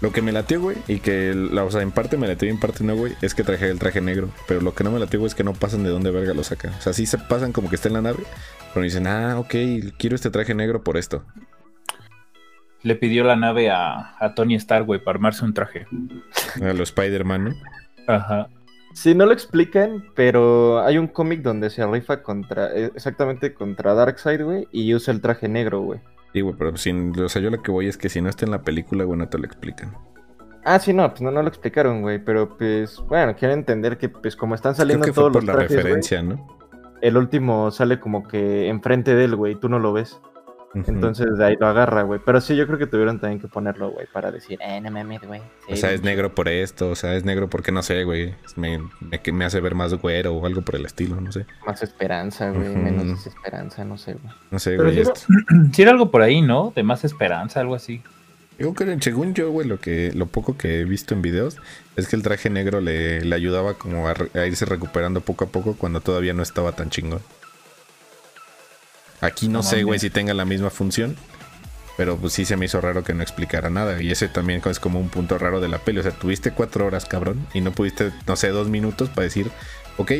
Lo que me latió, güey, y que, la, o sea, en parte me latió y en parte no, güey, es que traje el traje negro. Pero lo que no me latió, güey, es que no pasan de dónde verga lo saca. O sea, sí se pasan como que está en la nave, pero dicen, ah, ok, quiero este traje negro por esto. Le pidió la nave a, a Tony Stark, güey, para armarse un traje. A los Spider-Man, ¿no? Ajá. Sí, no lo explican, pero hay un cómic donde se rifa contra, eh, exactamente contra Darkseid, güey, y usa el traje negro, güey. Sí, güey, pero sin, o sea, yo lo que voy es que si no está en la película, güey, no te lo explican. Ah, sí, no, pues no, no lo explicaron, güey, pero pues, bueno, quiero entender que, pues, como están saliendo Creo que fue todos por los la trajes, güey, referencia, ¿no? el último sale como que enfrente de él, güey, tú no lo ves. Entonces de ahí lo agarra, güey. Pero sí, yo creo que tuvieron también que ponerlo, güey, para decir, eh, no mames, güey. O sea, es negro por esto, o sea, es negro porque no sé, güey. Me, me, que me hace ver más güero o algo por el estilo, no sé. Más esperanza, güey, menos desesperanza, no sé, güey. No sé, güey. sí, esto- Sí era algo por ahí, ¿no? De más esperanza, algo así. Digo que según yo, güey, lo que lo poco que he visto en videos es que el traje negro le, le ayudaba como a, re- a irse recuperando poco a poco cuando todavía no estaba tan chingón. Aquí no No sé, güey, si tenga la misma función. Pero pues sí se me hizo raro que no explicara nada. Y ese también es como un punto raro de la peli. O sea, tuviste cuatro horas, cabrón. Y no pudiste, no sé, dos minutos para decir, ok,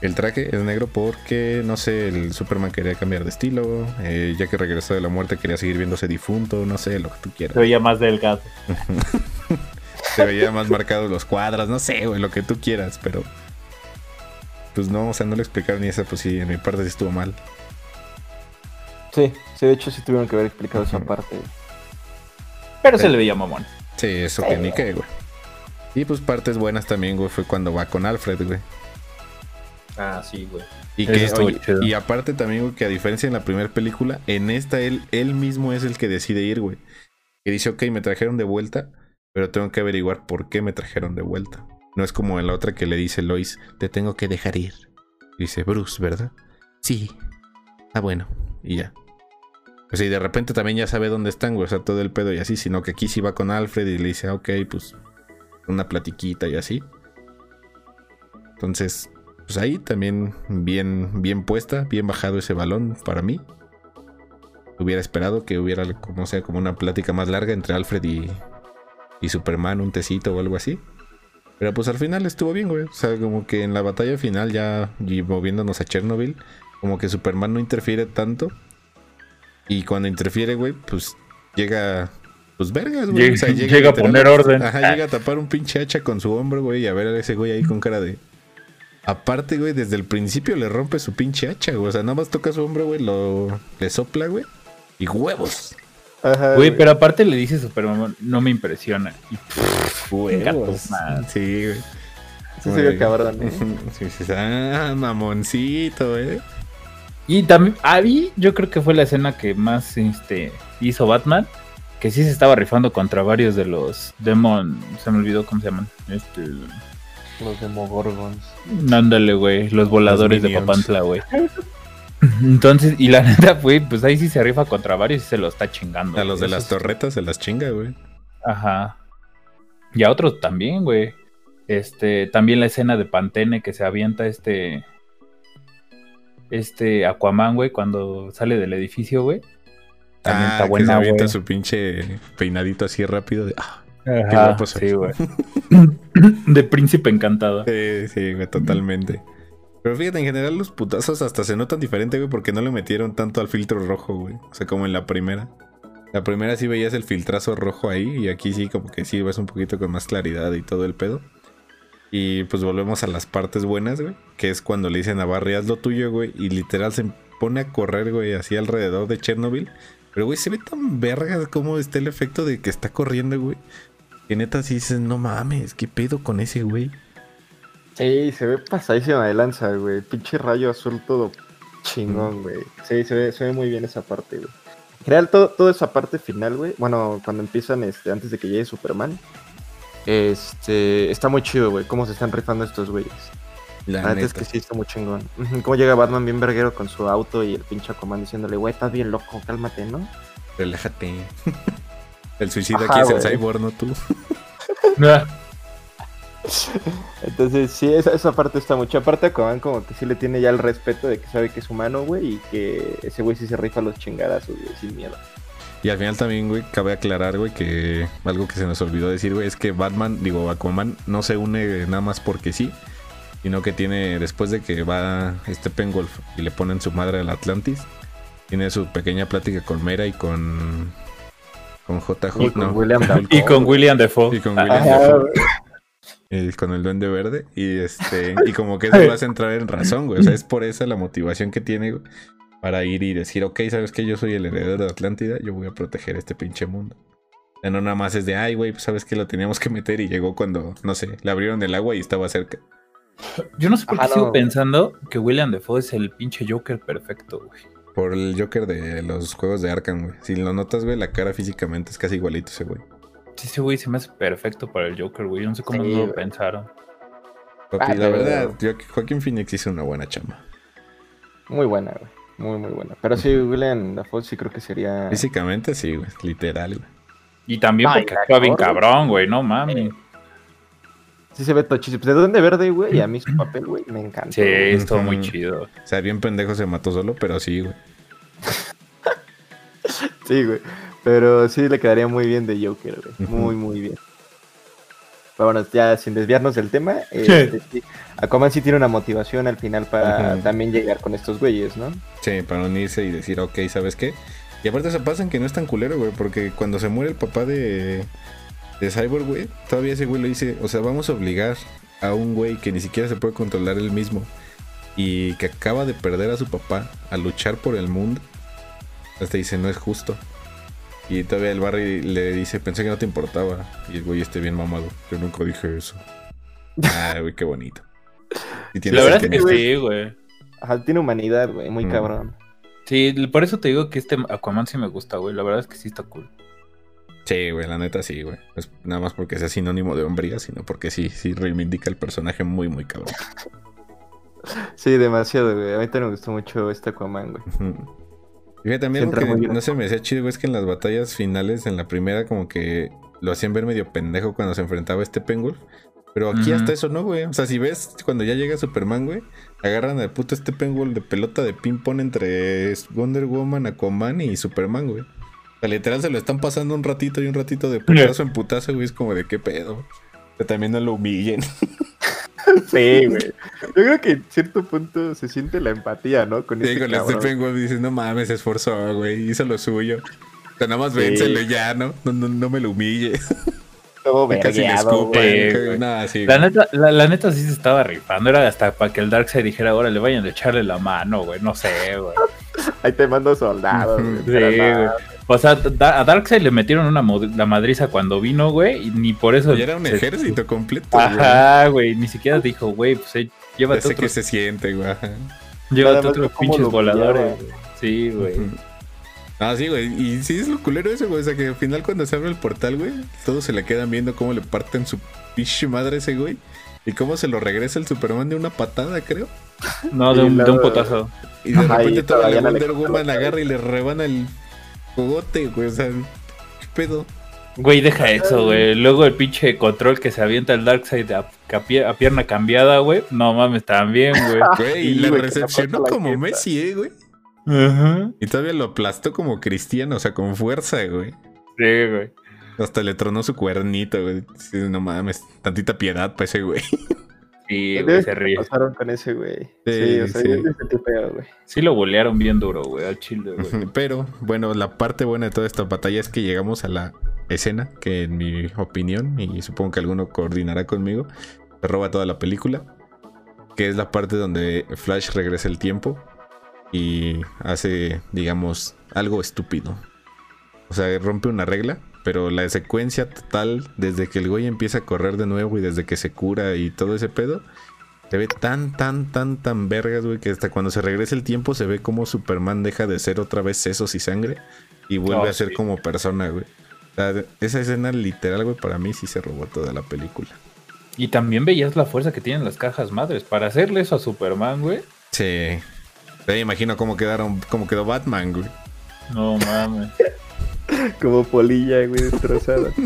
el traje es negro porque, no sé, el Superman quería cambiar de estilo. eh, ya que regresó de la muerte quería seguir viéndose difunto. No sé, lo que tú quieras. Se veía más delgado. Se veía más marcados los cuadros, no sé, güey, lo que tú quieras, pero. Pues no, o sea, no le explicaron ni esa, pues sí, en mi parte sí estuvo mal. Sí, sí, de hecho sí tuvieron que haber explicado esa parte. Pero se le veía mamón. Sí, eso que ni qué, güey. Y pues partes buenas también, güey, fue cuando va con Alfred, güey. Ah, sí, güey. Y, que, oye, aparte también, güey, que a diferencia en la primera película, en esta él, él mismo es el que decide ir, güey. Que dice, ok, me trajeron de vuelta, pero tengo que averiguar por qué me trajeron de vuelta. No es como en la otra que le dice Lois, te tengo que dejar ir. Y dice, Bruce, ¿verdad? Sí. Ah, bueno. Y ya. Pues y de repente también ya sabe dónde están, güey. O sea, todo el pedo y así. Sino que aquí sí va con Alfred y le dice, ah, ok, pues una platiquita y así. Entonces, pues ahí también bien, bien puesta, bien bajado ese balón para mí. Hubiera esperado que hubiera, como sea, como una plática más larga entre Alfred y, y Superman, un tecito o algo así. Pero pues al final estuvo bien, güey. O sea, como que en la batalla final ya y moviéndonos a Chernobyl, como que Superman no interfiere tanto. Y cuando interfiere, güey, pues llega, pues vergas, güey. Llega- O sea, llega a poner orden. Ajá, llega a tapar un pinche hacha con su hombro, güey, y a ver a ese güey ahí con cara de... Aparte, güey, desde el principio le rompe su pinche hacha, güey. O sea, nada más toca su hombro, güey, lo... le sopla, güey. Y huevos. Ajá, Güey, pero aparte le dice Superman, no me impresiona. Y pff, Huevos. Sí, güey. Sí se vio cabrón, ¿eh? Sí, sí, ah, mamoncito, eh. Y también, ahí yo creo que fue la escena que más este, hizo Batman. Que sí se estaba rifando contra varios de los Demon. Se me olvidó cómo se llaman. Este. Los Demogorgons. Ándale, güey. Los voladores de. Papantla, güey. Entonces, y la neta, güey, pues ahí sí se rifa contra varios y se lo está chingando. A los de las es- torretas se las chinga, güey. Ajá. Y a otros también, güey. Este, también la escena de Pantene que se avienta este. Este Aquaman, güey, cuando sale del edificio, güey. También Ah, está que buena, se güey. avienta su pinche peinadito así rápido de... ah. Ajá, guapo soy. sí, güey. de príncipe encantado. Sí, sí, güey, totalmente. Pero fíjate, en general los putazos hasta se notan diferente, güey, porque no le metieron tanto al filtro rojo, güey. O sea, como en la primera. La primera sí veías el filtrazo rojo ahí y aquí sí como que sí ves un poquito con más claridad y todo el pedo. Y pues volvemos a las partes buenas, güey, que es cuando le dicen a Barry, haz lo tuyo, güey, y literal se pone a correr, güey, así alrededor de Chernobyl. Pero, güey, se ve tan verga como está el efecto de que está corriendo, güey. Que neta sí dices, no mames, ¿qué pedo con ese, güey? Sí, se ve pasadísima de lanza, güey. Pinche rayo azul todo chingón, güey. Sí, se ve, se ve muy bien esa parte, güey. En general, todo, toda esa parte final, güey. Bueno, cuando empiezan, este, antes de que llegue Superman. Este, está muy chido, güey. Cómo se están rifando estos güeyes. La La neta es que sí, está muy chingón. Cómo llega Batman bien verguero con su auto y el pinche Aquaman diciéndole, güey, estás bien loco, cálmate, ¿no? Relájate. El suicida Ajá, aquí es el cyborg, no tú. Entonces, sí, esa, esa parte está mucho. Aparte, Aquaman como que sí le tiene ya el respeto de que sabe que es humano, güey, y que ese güey sí se rifa los chingadazos, güey, sin miedo. Y al final también, güey, cabe aclarar, güey, que algo que se nos olvidó decir, güey, es que Batman, digo, Aquaman no se une nada más porque sí, sino que tiene, después de que va este Pengolf y le ponen su madre al Atlantis, tiene su pequeña plática con Mera y con. con JJ, Y con no. William Dafoe. Y con William Defoe. Y con William Ajá, Dafoe. Y con el duende verde. Y este. Y como que eso lo hace entrar en razón, güey. O sea, es por esa la motivación que tiene, güey, Para ir y decir, ok, sabes que yo soy el heredero de Atlántida, yo voy a proteger este pinche mundo. No nada más es de, ay, güey, pues sabes que lo teníamos que meter y llegó cuando, no sé, le abrieron el agua y estaba cerca. Yo no sé por qué Ajá, sigo no. pensando que William Defoe es el pinche Joker perfecto, güey. Por el Joker de los juegos de Arkham, güey. Si lo notas, güey, la cara físicamente es casi igualito ese güey. Sí, ese güey se me hace perfecto para el Joker, güey. Yo no sé cómo Sí, no lo pensaron. Papi, Ah, la verdad, Joaquín Phoenix hizo una buena chamba. Muy buena, güey. Muy, muy buena. Pero sí, William Dafoe sí creo que sería. Físicamente sí, güey. Literal, güey. Y también Ay, porque actúa bien cabrón. güey. No mames. Sí se ve tochísimo. Pues de Duende Verde, güey, y a mí su papel, güey, me encanta. Sí, estuvo muy chido. O sea, bien pendejo se mató solo, pero sí, güey. Sí, güey. Pero sí le quedaría muy bien de Joker, güey. Muy, muy bien. Pero bueno, ya sin desviarnos del tema, este, sí, Aquaman sí tiene una motivación al final para también llegar con estos güeyes, ¿no? Sí, para unirse y decir, ok, ¿sabes qué? Y aparte se pasan que no es tan culero, güey, porque cuando se muere el papá de, de Cyborg, güey, todavía ese güey lo dice, o sea, vamos a obligar a un güey que ni siquiera se puede controlar él mismo y que acaba de perder a su papá a luchar por el mundo. Hasta dice, no es justo. Y todavía el Barry le dice, pensé que no te importaba. Y el güey esté bien mamado. Yo nunca dije eso. Ah, güey, qué bonito. Y tiene La verdad es que sí, güey. Ajá, tiene humanidad, güey, muy Mm. cabrón. Sí, por eso te digo que este Aquaman sí me gusta, güey. La verdad es que sí está cool. Sí, güey, la neta sí, güey. Es nada más porque sea sinónimo de hombría, sino porque sí, sí reivindica el personaje muy, muy cabrón. Sí, demasiado, güey. A mí también me gustó mucho este Aquaman, güey. Fíjate, también algo que no se me hacía chido, güey, es que en las batallas finales, en la primera, como que lo hacían ver medio pendejo cuando se enfrentaba a este Pengul. Pero aquí hasta eso no, güey. O sea, si ves cuando ya llega Superman, güey, agarran al puto este Pengul de pelota de ping-pong entre Wonder Woman, Aquaman y Superman, güey. O sea, literal se lo están pasando un ratito y un ratito de putazo en putazo, güey. Es como de qué pedo. Que también no lo humillen. Sí, güey. Yo creo que en cierto punto se siente la empatía, ¿no? Con Sí, este con este cabrón. Dices, no mames, se esforzó, güey. Hizo lo suyo. O sea, nada más Sí. vénselo ya, ¿no? No, no, no me lo humille. Todo Casi le vergueado, escupen. güey. güey. que- Nada, sí. La neta, la, la neta sí se estaba rifando. Era hasta para que el Darkseid dijera, ahora le vayan a echarle la mano, güey. No sé, güey. Ahí te mando soldados, güey. Sí, güey. O sea, da- a Darkseid le metieron una la madriza cuando vino, güey. Y ni por eso. Y era un se- ejército completo, güey. Ajá, güey. Ni siquiera dijo, güey, pues eh, Ya llévate sé otros, que se siente, güey. llévate otros pinches lo voladores. güey. Sí, güey. Ah, sí, güey. Y sí es lo culero eso, güey. O sea, que al final cuando se abre el portal, güey, todos se le quedan viendo cómo le parten su pinche madre ese güey. Y cómo se lo regresa el Superman de una patada, creo. No, de un, de luego- un potazo. Y de Ajá, repente y toda la Wonder Woman agarra y le rebana el cogote, güey. O sea, ¿qué pedo? Güey, deja eso, güey. Luego el pinche control que se avienta el Darkseid a, a pie- a pierna cambiada, güey. No mames, también, güey. Güey, y la recepcionó la como. Messi, eh, güey. Ajá. Y todavía lo aplastó como cristiano, o sea, con fuerza, güey. Sí, güey. Hasta le tronó su cuernito, güey. No mames, tantita piedad para ese güey. Sí, güey, se ríe. pasaron con ese güey. Sí, Sí, o sea, sí. güey. Sí lo bolearon bien duro, güey, al chile, güey. Pero, bueno, la parte buena de toda esta batalla es que llegamos a la escena que, en mi opinión, y supongo que alguno coordinará conmigo, se roba toda la película. Que es la parte donde Flash regresa el tiempo y hace, digamos, algo estúpido. O sea, rompe una regla, pero la secuencia total, desde que el güey empieza a correr de nuevo y desde que se cura y todo ese pedo, se ve tan, tan, tan, tan vergas, güey, que hasta cuando se regresa el tiempo se ve como Superman deja de ser otra vez sesos y sangre y vuelve Oh, a ser sí. como persona, güey. O sea, esa escena literal, güey, para mí sí se robó toda la película. Y también veías la fuerza que tienen las cajas madres. Para hacerle eso a Superman, güey. Sí. Me imagino cómo quedaron, cómo quedó Batman, güey. No mames. Como polilla, güey, destrozada.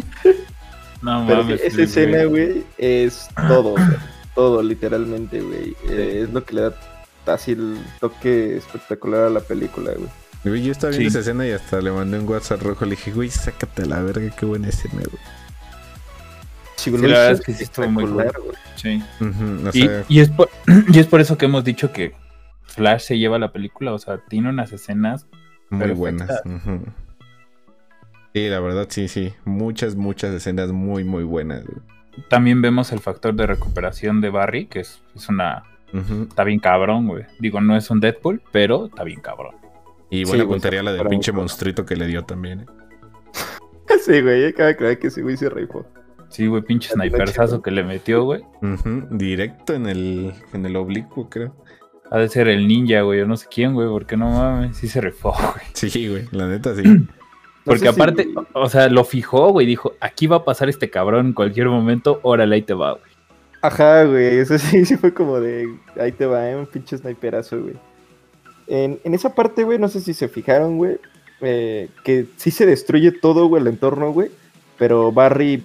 No Pero mames. esa sí, escena, güey. es todo, güey. Todo, literalmente, güey. Eh, es lo que le da así el toque espectacular a la película, güey. Güey, yo estaba viendo Sí. esa escena y hasta le mandé un WhatsApp rojo. Le dije, güey, sácate a la verga, qué buena escena, güey. Sí, Sí, la verdad es que sí estuvo muy. Sí. O Y, sea, y es por, y es por eso que hemos dicho que Flash se lleva la película. O sea, tiene unas escenas. muy perfecta. buenas. ujú. Sí, la verdad, sí, sí. Muchas, muchas escenas muy, muy buenas, güey. También vemos el factor de recuperación de Barry, que es, es una. Está bien cabrón, güey. Digo, no es un Deadpool, pero está bien cabrón. Y Sí, buena güey, puntería la del pinche monstruito que le dio también. ¿eh? Sí, güey, acaba de creer que ese güey se rifó. Sí, güey, pinche chido. que le metió, güey. Directo en el, en el oblicuo, creo. Ha de ser el ninja, güey, o no sé quién, güey, porque no mames, sí se rifó, güey. Sí, güey, la neta sí. Porque sé si- aparte, o sea, lo fijó, güey, dijo, aquí va a pasar este cabrón en cualquier momento, órale, ahí te va, güey. Ajá, güey, eso sí, sí fue como de, ahí te va, ¿eh? un pinche sniperazo, güey. En, en esa parte, güey, no sé si se fijaron, güey, eh, que sí se destruye todo, güey, el entorno, güey, pero Barry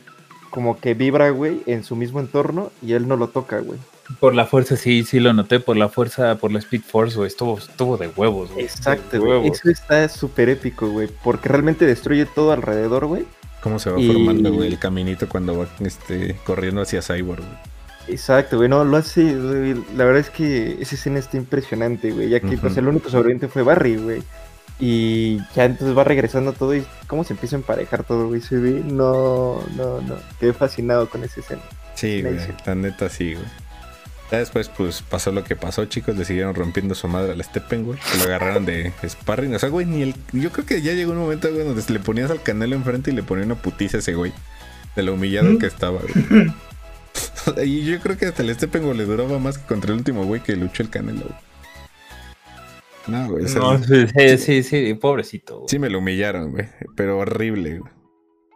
como que vibra, güey, en su mismo entorno y él no lo toca, güey. Por la fuerza, sí, sí lo noté, por la fuerza, por la Speed Force, güey, estuvo, estuvo de huevos, güey. Exacto, güey. Eso está súper épico, güey, porque realmente destruye todo alrededor, güey. Cómo se va Y- formando, güey, el caminito cuando va este, corriendo hacia Cyborg, güey. Exacto, güey, no, lo hace, güey, la verdad es que esa escena está impresionante, güey, ya que pues el único sobreviviente fue Barry, güey. Y ya entonces va regresando todo y cómo se empieza a emparejar todo, güey, se ve, no, no, no, quedé fascinado con esa escena. Sí, güey, la neta sí, güey. Ya después, pues, pasó lo que pasó, chicos. Le siguieron rompiendo su madre al Steppen, güey. Se lo agarraron de sparring. O sea, güey, ni el... Yo creo que ya llegó un momento, güey, donde le ponías al canelo enfrente y le ponía una putiza a ese güey. De lo humillado que estaba, güey. y yo creo que hasta el Steppen, güey, le duraba más que contra el último güey que luchó el canelo, güey. No, güey. o sea, No, sí, sí, sí, sí, pobrecito, güey. sí me lo humillaron, güey. Pero horrible, güey.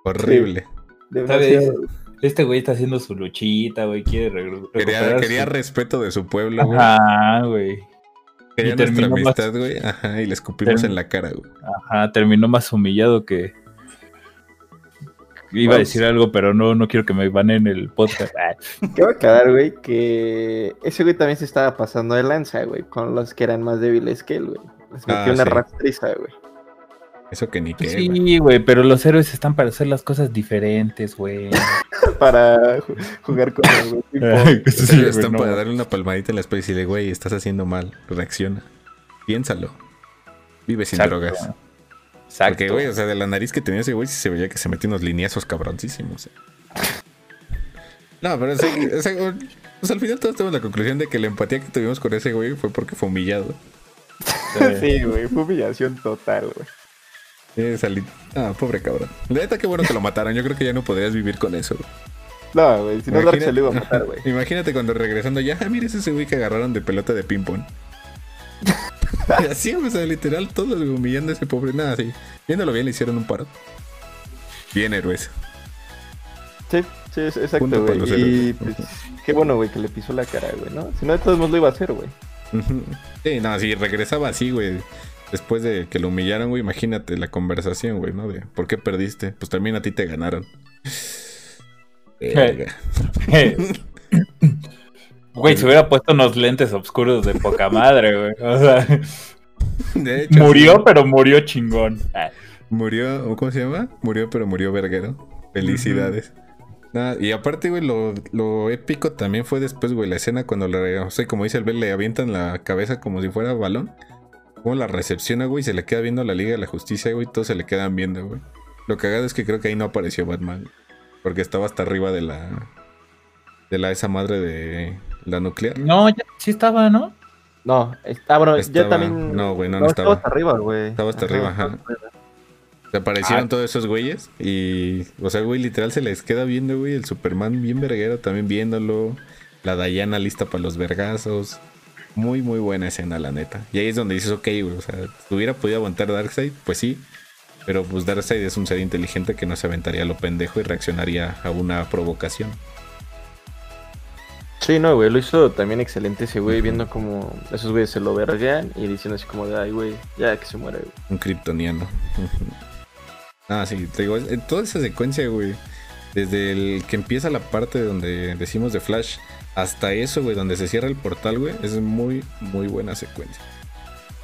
Horrible. Demasiado. Este güey está haciendo su luchita, güey, quiere re- Quería, recuperar quería su- respeto de su pueblo, güey. Ajá, güey. Quería Y nuestra terminó más- amistad, güey. Ajá, y le escupimos en la cara, güey. Ajá, terminó más humillado que. Iba a decir algo, pero no, no quiero que me banen el podcast. Ah, ¿Qué va a quedar, güey? Que ese güey también se estaba pasando de lanza, güey, con los que eran más débiles que él, güey. Les metió Ah, una sí. rastriza, güey. Eso que ni qué, güey. Sí, güey, pero los héroes están para hacer las cosas diferentes, güey. Para ju- jugar con güey. tipo, sea, Sí, están no. para darle una palmadita en la espalda y decirle, güey, estás haciendo mal. Reacciona. Piénsalo. Vive sin Exacto. drogas. Exacto. Porque, güey, o sea, de la nariz que tenía ese güey, sí se veía que se metió unos lineazos cabroncísimos. eh. No, pero sí, o sea, pues al final todos tenemos la conclusión de que la empatía que tuvimos con ese güey fue porque fue humillado. Sí, güey, fue humillación total, güey. Eh, salí- Ah, pobre cabrón. La neta, qué bueno que lo mataron. Yo creo que ya no podrías vivir con eso. güey. No, güey, si no Dark se lo iba a matar, güey. Imagínate cuando regresando ya, ah, mira ese güey que agarraron de pelota de ping-pong. Así, o sea, literal, todos humillando a ese pobre. Nada, sí. Viéndolo bien, le hicieron un paro. Bien, héroes. Sí, sí, exacto, güey. Y pues, qué bueno, güey, que le pisó la cara, güey, ¿no? Si no, de todos modos lo iba a hacer, güey. Sí, no, si regresaba así, güey. Después de que lo humillaron, güey, imagínate la conversación, güey, ¿no? De por qué perdiste. Pues también a ti te ganaron. Verga. Güey, se hubiera puesto unos lentes oscuros de poca madre, güey. O sea, De hecho, murió, sí. pero murió chingón. Ah, Murió, ¿o ¿cómo se llama? Murió, pero murió verguero. Felicidades. Y aparte, güey, lo, lo épico también fue después, güey, la escena cuando le, o sea, como dice el Bel, le avientan la cabeza como si fuera balón. Como la recepciona, güey, se le queda viendo a la Liga de la Justicia, güey, todos se le quedan viendo, güey. Lo cagado es que creo que ahí no apareció Batman. Porque estaba hasta arriba de la. De la esa madre de la nuclear. No, ya, sí estaba, ¿no? No, está, bueno, Estaba- ya también. no, güey, no, no estaba. hasta arriba, güey. Estaba hasta arriba, ajá. Se aparecieron Ah. todos esos güeyes y, o sea, güey, literal se les queda viendo, güey, el Superman bien verguero también viéndolo, la Diana lista para los vergazos. Muy, muy buena escena, la neta. Y ahí es donde dices, ok, güey, o sea, hubiera podido aguantar Darkseid, pues sí. Pero pues Darkseid es un ser inteligente que no se aventaría a lo pendejo y reaccionaría a una provocación. Sí, no, güey, lo hizo también excelente ese güey, viendo como esos güeyes se lo verguean y diciendo así como de, ay, güey, ya que se muere, güey. Un kryptoniano. ah, sí, te digo, en toda esa secuencia, güey. Desde el que empieza la parte donde decimos de Flash hasta eso, güey, donde se cierra el portal, güey, es muy, muy buena secuencia.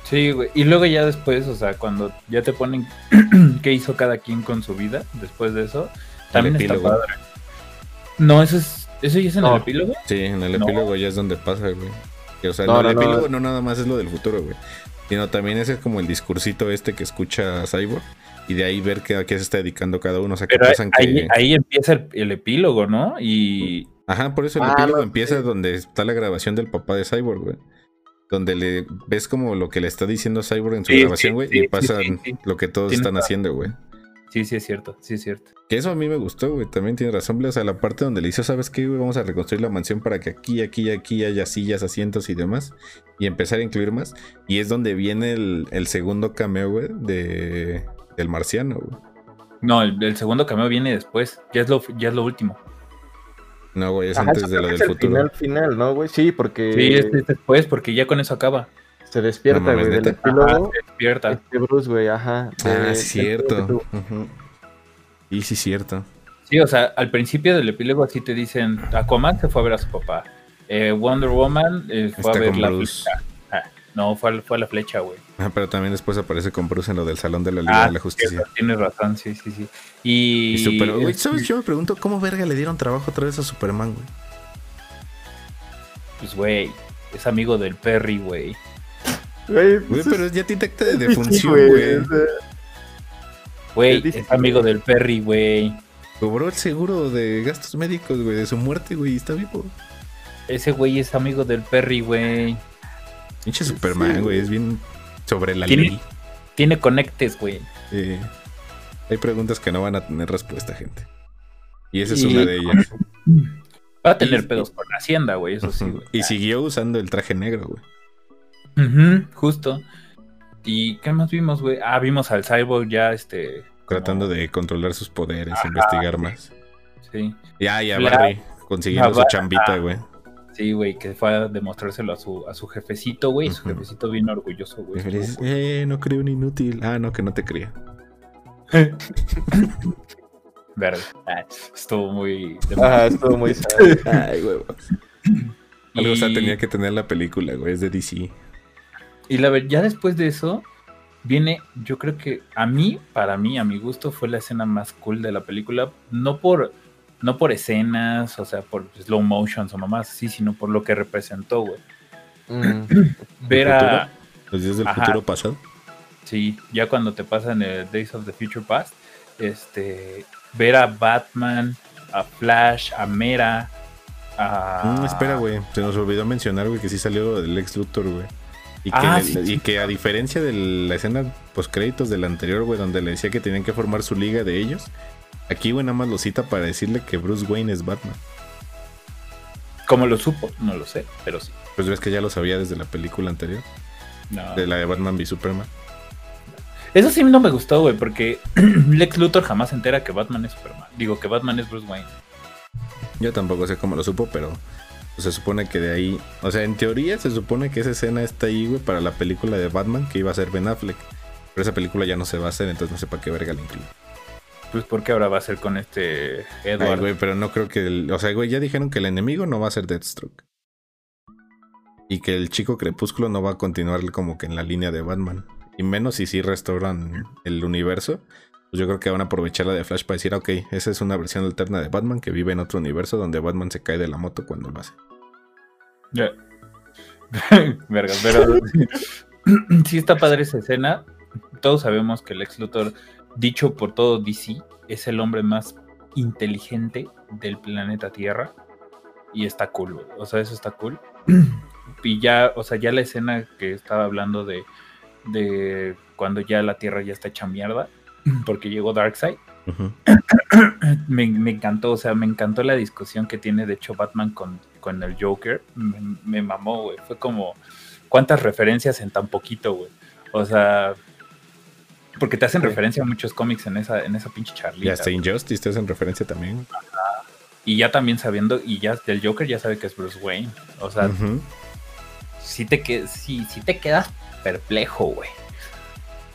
Sí, güey. Y luego ya después, o sea, cuando ya te ponen qué hizo cada quien con su vida, después de eso, también está epílogo. padre. No, eso es. ¿Eso ya es en No. el epílogo? Sí, en el No. epílogo ya es donde pasa, güey. Que, o sea, No, el no, no. epílogo no nada más es lo del futuro, güey. Sino también ese es como el discursito este que escucha Cyborg. Y de ahí ver qué, a qué se está dedicando cada uno. O sea, que ahí, pasan que. ahí, ahí empieza el, el epílogo, ¿no? Y. Ajá, por eso el Ah, epílogo no, empieza sí. donde está la grabación del papá de Cyborg, güey. Donde le ves como lo que le está diciendo Cyborg en su Sí, grabación, güey. sí, y sí. lo que todos están haciendo, güey. Sí, sí, es cierto. Sí, es cierto. Que eso a mí me gustó, güey. También tiene razón. O sea, la parte donde le hizo, ¿sabes qué, güey? Vamos a reconstruir la mansión para que aquí, aquí, aquí haya sillas, asientos y demás. Y empezar a incluir más. Y es donde viene el, el segundo cameo, güey, de, del marciano, güey. No, el, el segundo cameo viene después. Ya es lo, ya es lo último. No, güey, es Ajá, antes de lo del es el futuro. Final, final, ¿no, güey? Sí, porque Sí, es, es después, porque ya con eso acaba. se despierta, No güey, epílogo. Se despierta. Este Bruce, güey, ajá. Ah, de- del- cierto. Y sí, cierto. Sí, o sea, al principio del epílogo así te dicen, Aquaman se fue a ver a su papá. Eh, Wonder Woman eh, fue Está a ver con la Bruce. No, fue, a- fue a la flecha, güey. Ah, pero también después aparece con Bruce en lo del Salón de la Liga Ah, de la Justicia. cierto, tienes razón, sí, sí, sí. Y, Y super, güey, es- ¿sabes? Yo me pregunto cómo verga le dieron trabajo otra vez a Superman, güey. pues, güey, es amigo del Perry, güey. Güey, eso pero ya tiene acta de es- defunción, güey, güey. es amigo del Perry, güey. Cobró el seguro de gastos médicos, güey, de su muerte, güey, y está vivo. Ese güey es amigo del Perry, güey. Pinche Superman, güey, es bien sobre la Tiene- ley. Tiene conectes, güey. Eh, hay preguntas que no van a tener respuesta, gente. Y esa es Y- una de ellas. Va a tener Y- pedos con Hacienda, güey, eso sí, güey. y siguió usando el traje negro, güey. Ujú, justo. ¿Y qué más vimos, güey? Ah, vimos al Cyborg ya, este... como- Tratando de controlar sus poderes, investigar más. Sí, Ya, ya, La- Barry, consiguiendo la su chambita, güey. Sí, güey, que fue a demostrárselo a su, a su jefecito, güey. Su jefecito bien orgulloso, güey. Eh, no creo un inútil. Ah, no, que no te cría. Verga. Ah, estuvo muy... Ajá, estuvo muy. Ay, güey. Algo, o sea, tenía que tener la película, güey, es de DC. Y la ver, ya después de eso, viene, yo creo que a mí, para mí, a mi gusto, fue la escena más cool de la película. No por, no por escenas, o sea, por slow motions o mamás así, sino por lo que representó, güey. Mm. Ver a, Los días del Ajá. futuro pasado. sí, ya cuando te pasan el Days of the Future Past, este, ver a Batman, a Flash, a Mera, a... Mm, espera, güey. Se nos olvidó mencionar, güey, que sí salió lo del ex Luthor, güey. Y, que, Ah, le- sí, y sí. que a diferencia de la escena post créditos del anterior, güey, donde le decía que tenían que formar su liga de ellos, aquí, güey, nada más lo cita para decirle que Bruce Wayne es Batman. ¿Cómo lo supo? No lo sé, pero sí. Pues ves que ya lo sabía desde la película anterior, No. de la de Batman v Superman. Eso sí no me gustó, güey, porque Lex Luthor jamás se entera que Batman es Superman. Digo, que Batman es Bruce Wayne. Yo tampoco sé cómo lo supo, pero se supone que de ahí, o sea, en teoría se supone que esa escena está ahí, güey, para la película de Batman que iba a ser Ben Affleck. Pero esa película ya no se va a hacer, entonces no sé para qué verga la incluye. Pues porque ahora va a ser con este Ay, Edward. güey, pero no creo que el, o sea, güey, ya dijeron que el enemigo no va a ser Deathstroke. Y que el chico crepúsculo no va a continuar como que en la línea de Batman. Y menos si sí restauran el universo. Pues yo creo que van a aprovechar la de Flash para decir, "Ah, ok, esa es una versión alterna de Batman que vive en otro universo donde Batman se cae de la moto cuando lo hace. Ya. Verga, pero sí está padre esa escena. Todos sabemos que Lex Luthor, dicho por todo DC, es el hombre más inteligente del planeta Tierra. Y está cool, güey. O sea, eso está cool. Y ya, o sea, ya la escena que estaba hablando de, de cuando ya la Tierra ya está hecha mierda, porque llegó Darkseid. Ujú. me, me encantó, o sea, me encantó la discusión que tiene, de hecho, Batman con, con el Joker. Me, me mamó, güey. Fue como, ¿cuántas referencias en tan poquito, güey? O sea, porque te hacen Sí. referencia a muchos cómics en esa, en esa pinche Y charlita. hasta Injustice te hacen referencia también. Y ya también sabiendo, y ya del Joker ya sabe que es Bruce Wayne. O sea, sí te, que, sí, sí te quedas perplejo, güey.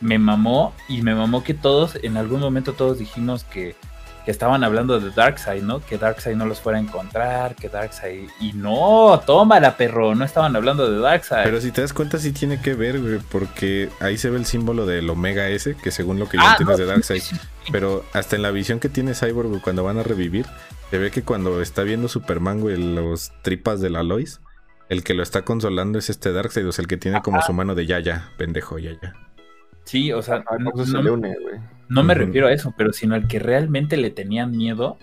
Me mamó y me mamó que todos, en algún momento todos dijimos que que estaban hablando de Darkseid, ¿no? Que Darkseid no los fuera a encontrar, que Darkseid... Y no, tómala, perro, no estaban hablando de Darkseid. Pero si te das cuenta, sí tiene que ver, güey, porque ahí se ve el símbolo del Omega S, que según lo que yo Ah, entiendo no, es de Darkseid. Pero hasta en la visión que tiene Cyborg, güey, cuando van a revivir, se ve que cuando está viendo Superman, güey, los tripas de la Lois, el que lo está consolando es este Darkseid, o sea, el que tiene como su mano de Yaya, pendejo, Yaya. Sí, o sea, Ah, no, se une, me refiero a eso, pero sino al que realmente le tenían miedo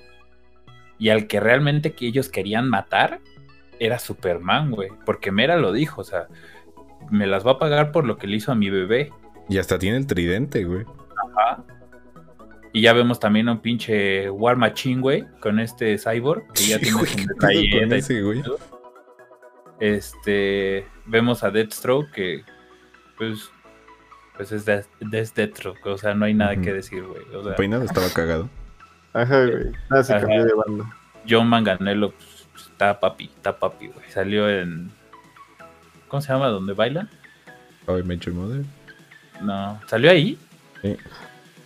y al que realmente que ellos querían matar era Superman, güey. Porque Mera lo dijo, o sea, me las va a pagar por lo que le hizo a mi bebé. Y hasta tiene el tridente, güey. Ajá. Y ya vemos también a un pinche War Machine, güey, con este Cyborg, que ya Sí, tiene güey, su ¿qué pedo metralleta con ese, güey? Este, vemos a Deathstroke que, pues, pues es, Death- es Deathstroke, o sea, no hay nada que decir, güey. O sea, peinado estaba cagado. Ajá, güey. Nada, se cambió de banda. John Manganello, pues, está papi, está papi, güey. Salió en, ¿cómo se llama? ¿Dónde bailan? How I Met Your Mother. No, ¿salió ahí?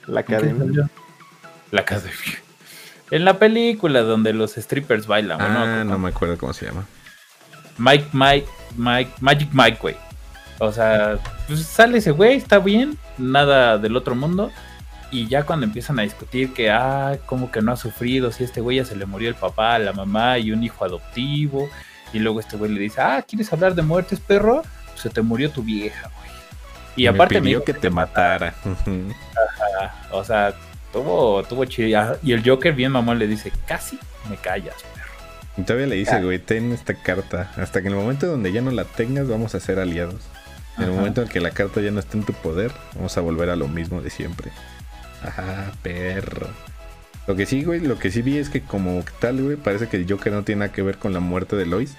La ¿En qué academia. La academia. En la película donde los strippers bailan, ¿o Ah, ¿no? no me acuerdo cómo se llama. Mike, Mike, Mike, Magic Mike, güey. O sea, pues sale ese güey, está bien, nada del otro mundo. Y ya cuando empiezan a discutir que, ah, como que no ha sufrido, si este güey ya se le murió el papá, la mamá y un hijo adoptivo. Y luego este güey le dice, ah, ¿quieres hablar de muertes, perro? Pues se te murió tu vieja, güey. Y aparte me dijo que te matara. Matara. O sea, tuvo, tuvo chido. Ah, Y el Joker, bien mamón, le dice, casi me callas, perro. Y todavía le dice, güey, ten esta carta. Hasta que en el momento donde ya no la tengas, vamos a ser aliados. En el momento en que la carta ya no esté en tu poder, vamos a volver a lo mismo de siempre. Ajá, perro. Lo que sí, güey, lo que sí vi es que como tal, güey, parece que el Joker no tiene nada que ver con la muerte de Lois.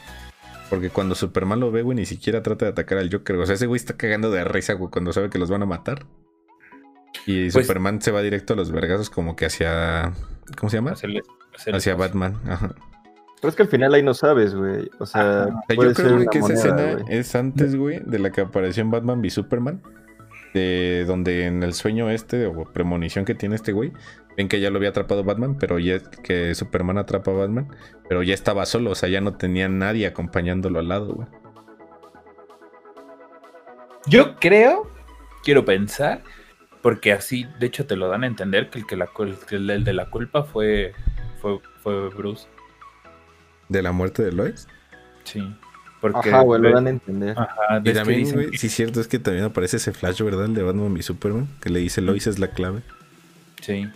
Porque cuando Superman lo ve, güey, ni siquiera trata de atacar al Joker. O sea, ese güey está cagando de risa, güey, cuando sabe que los van a matar. Y Pues- Superman se va directo a los vergazos como que hacia... ¿Cómo se llama? Hacia cosas. Batman. Ajá. Pero es que al final ahí no sabes, güey. O sea, yo creo, ser güey, una que esa escena güey. es antes, güey, de la que apareció en Batman v Superman. De donde en el sueño este, o premonición que tiene este güey, ven que ya lo había atrapado Batman, pero ya que Superman atrapa a Batman, pero ya estaba solo, o sea, ya no tenía nadie acompañándolo al lado, güey. Yo creo, quiero pensar, porque así, de hecho, te lo dan a entender que el que la el, el de la culpa fue, fue, fue Bruce. De la muerte de Lois. Sí. Porque Ajá, güey, lo dan a entender. Ajá, Y ves que también, dicen güey, que- sí, cierto, es que también aparece ese flash, ¿verdad? El de Batman v Superman, que le dice Lois es la clave. Sí.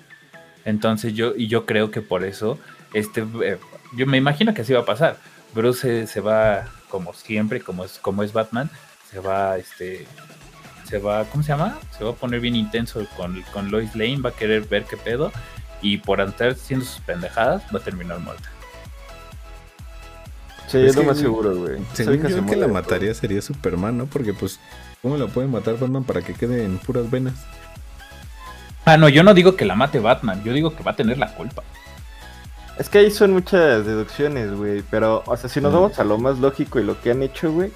Entonces yo, y yo creo que por eso, este, eh, yo me imagino que así va a pasar. Bruce se, se va, como siempre, como es, como es Batman, se va, este, se va, ¿cómo se llama? Se va a poner bien intenso con, con Lois Lane, va a querer ver qué pedo, y por estar haciendo sus pendejadas, va a terminar muerta. Sí, Es es lo que, más güey, seguro, güey. Según yo, se que la mataría sería Superman, ¿no? Porque, pues, ¿cómo la puede matar Batman para que quede en puras venas? Ah, no, yo no digo que la mate Batman, yo digo que va a tener la culpa. Es que ahí son muchas deducciones, güey. Pero, o sea, si nos vamos a lo más lógico y lo que han hecho, güey,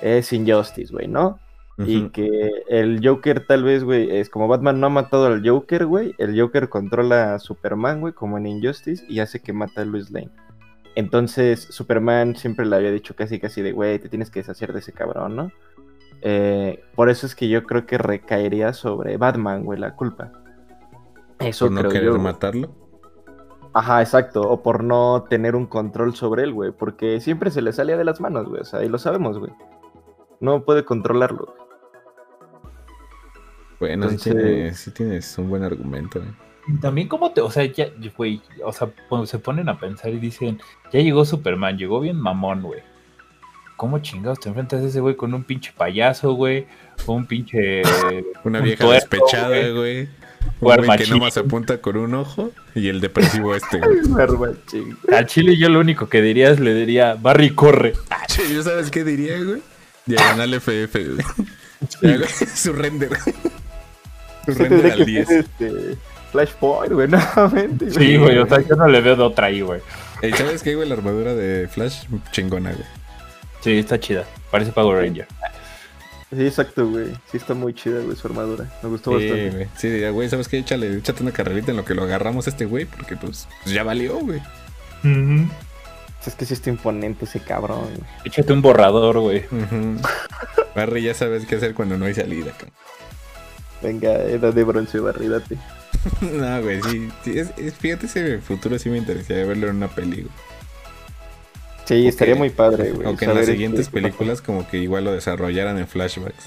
es Injustice, güey, ¿no? Y que el Joker tal vez, güey, es como Batman no ha matado al Joker, güey. El Joker controla a Superman, güey, como en Injustice, y hace que mata a Lois Lane. Entonces, Superman siempre le había dicho casi, casi de, güey, te tienes que deshacer de ese cabrón, ¿no? Eh, por eso es que yo creo que recaería sobre Batman, güey, la culpa. Eso Por no creo querer yo. güey. matarlo. Ajá, exacto. O por no tener un control sobre él, güey. Porque siempre se le salía de las manos, güey. O sea, y lo sabemos, güey. No puede controlarlo. güey. Bueno, sí, tienes, sí tienes un buen argumento. eh. También como te, o sea, ya, güey, o sea, cuando se ponen a pensar y dicen, ya llegó Superman, llegó bien mamón, güey. ¿Cómo chingados te enfrentas a ese güey con un pinche payaso, güey? Con un pinche... Una Un vieja tuerto, despechada, güey. Un güey que nomás apunta con un ojo y el depresivo este. Al chile yo lo único que diría es, le diría, Barry, corre. Che, ¿Yo sabes qué diría, güey? Diagonal FF, güey. Su render. Su render al que 10. ser este Flashpoint, güey, nuevamente. Sí, güey, o sea, yo no le veo de otra ahí, güey. Ey, ¿Sabes qué, güey? La armadura de Flash, chingona, güey. Sí, está chida. Parece Power Ranger. Sí, exacto, güey. Sí está muy chida, güey, su armadura. Me gustó Sí, bastante. güey. Sí, güey, ¿sabes qué? Échale, échate una carrerita en lo que lo agarramos a este güey, porque pues, pues ya valió, güey. Es que sí está imponente ese cabrón, güey. Échate un borrador, güey. Ujú. Barry, ya sabes qué hacer cuando no hay salida, cabrón. Venga, edad de bronce, Barry, date. No, güey, sí. sí, es- es- fíjate, ese futuro sí me interesaría verlo en una güey. Sí, estaría muy padre, güey. Aunque en las siguientes este, películas como que igual lo desarrollaran en flashbacks.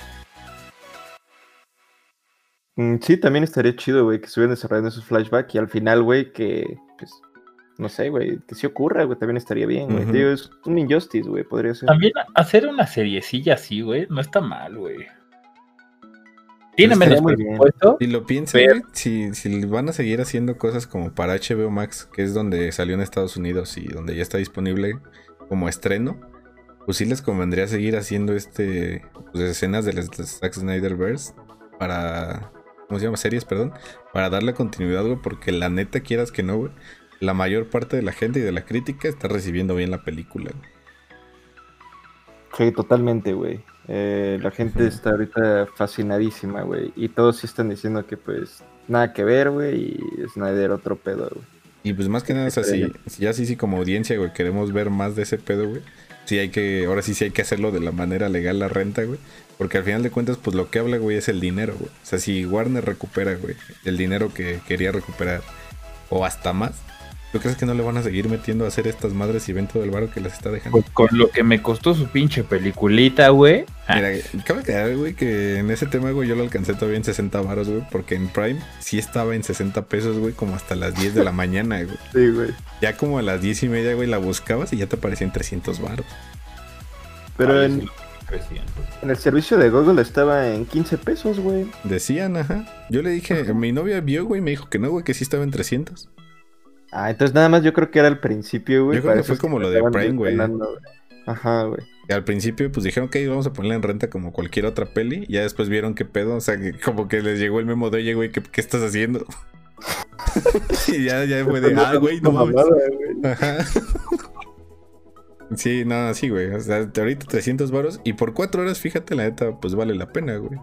Mm, Sí, también estaría chido, güey, que estuvieran desarrollando esos flashbacks y al final, güey, que, pues, no sé, güey, que sí ocurra, güey, también estaría bien, güey. Es un injustice, güey, podría ser. También hacer una seriecilla así, güey, no está mal, güey. Tiene Pues menos estaría muy bien. presupuesto. Si lo piensas, Pero- güey, si, si van a seguir haciendo cosas como para HBO Max, que es donde salió en Estados Unidos y donde ya está disponible como estreno, pues sí les convendría seguir haciendo este pues, escenas de las de Zack Snyderverse para ¿cómo se llama? series, perdón, para darle continuidad, güey, porque la neta quieras que no, güey, la mayor parte de la gente y de la crítica está recibiendo bien la película. güey. Sí, totalmente, güey. Eh, la gente está ahorita fascinadísima, güey. Y todos sí están diciendo que, pues, nada que ver, güey, y Snyder otro pedo, güey. Y pues más que nada, o sea, si, si ya sí, sí como audiencia, güey, queremos ver más de ese pedo, güey. Sí hay que, ahora sí sí hay que hacerlo de la manera legal la renta, güey. Porque al final de cuentas, pues lo que habla, güey, es el dinero, güey. O sea, si Warner recupera, güey, el dinero que quería recuperar, o hasta más, ¿tú crees que no le van a seguir metiendo a hacer estas madres y ven todo el barro que les está dejando? Pues con lo que me costó su pinche peliculita, güey. Ah, Mira, cabe aclarar, güey, que en ese tema, güey, yo lo alcancé todavía en 60 varos, güey, porque en Prime sí estaba en 60 pesos, güey, como hasta las 10 de la mañana, güey. Sí, güey. Ya como a las 10 y media, güey, la buscabas y ya te aparecían 300 baros. Pero ay, en, en el servicio de Google estaba en 15 pesos, güey. Decían, ajá. Yo le dije, mi novia vio, güey, me dijo que no, güey, que sí estaba en 300. Ah, entonces nada más yo creo que era el principio, güey. Yo creo que fue como lo de Prime, güey. Ajá, güey. Al principio, pues dijeron, ok, vamos a ponerla en renta como cualquier otra peli. Y ya después vieron qué pedo. O sea, que como que les llegó el memo de, oye, güey, ¿qué, qué estás haciendo? y ya, ya fue de, ah, güey, no mames. Ajá. Sí, no, sí, güey. O sea, ahorita 300 varos. Y por cuatro horas, fíjate, la neta, pues vale la pena, güey.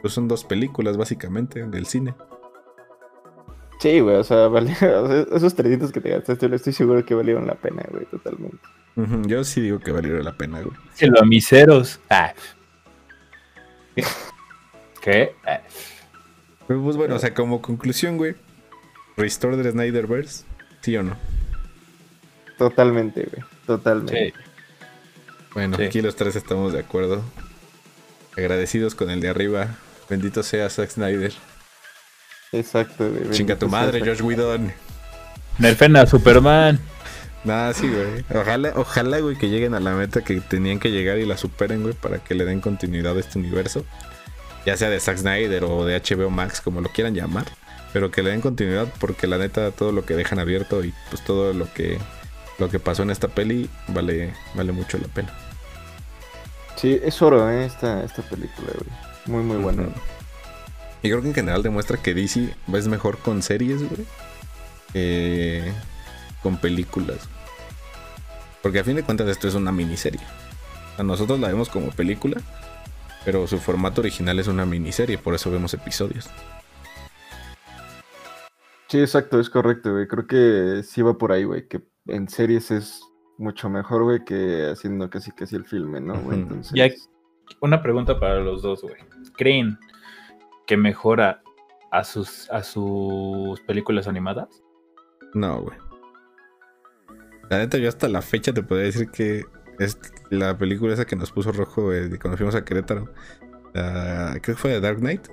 Pues son dos películas, básicamente, del cine. Sí, güey, o sea, vale, esos treditos que te gastaste, yo estoy seguro que valieron la pena, güey, totalmente. Yo sí digo que valiera la pena, güey. Díselo a miseros. Ah. ¿Qué? Ah. Pero, Pues bueno, o sea, como conclusión, güey. Restore the Snyderverse, ¿sí o no? Totalmente, güey, totalmente. Sí. Bueno, Sí. aquí los tres estamos de acuerdo. Agradecidos con el de arriba. Bendito sea Zack Snyder. Exacto, güey. Chinga tu madre, Josh Whedon. Nerfen a Superman. Nada, sí, güey. Ojalá, ojalá, güey, que lleguen a la meta que tenían que llegar y la superen, güey, para que le den continuidad a este universo. Ya sea de Zack Snyder o de HBO Max, como lo quieran llamar. Pero que le den continuidad porque la neta todo lo que dejan abierto y pues todo lo que lo que pasó en esta peli vale vale mucho la pena. Sí, es oro, eh, esta, esta película, güey. Muy, muy buena. Ujú. Y creo que en general demuestra que DC es mejor con series, güey, que con películas. Porque a fin de cuentas esto es una miniserie. A nosotros la vemos como película, pero su formato original es una miniserie, por eso vemos episodios. Sí, exacto, es correcto, güey. Creo que sí va por ahí, güey. Que en series es mucho mejor, güey, que haciendo casi casi el filme, ¿no, güey? Entonces, Ya- Una pregunta para los dos, güey. ¿Creen que mejora a sus, a sus películas animadas? No, güey. La neta, yo hasta la fecha te podría decir que es la película esa que nos puso rojo eh, de cuando fuimos a Querétaro. la- creo que fue de Dark Knight.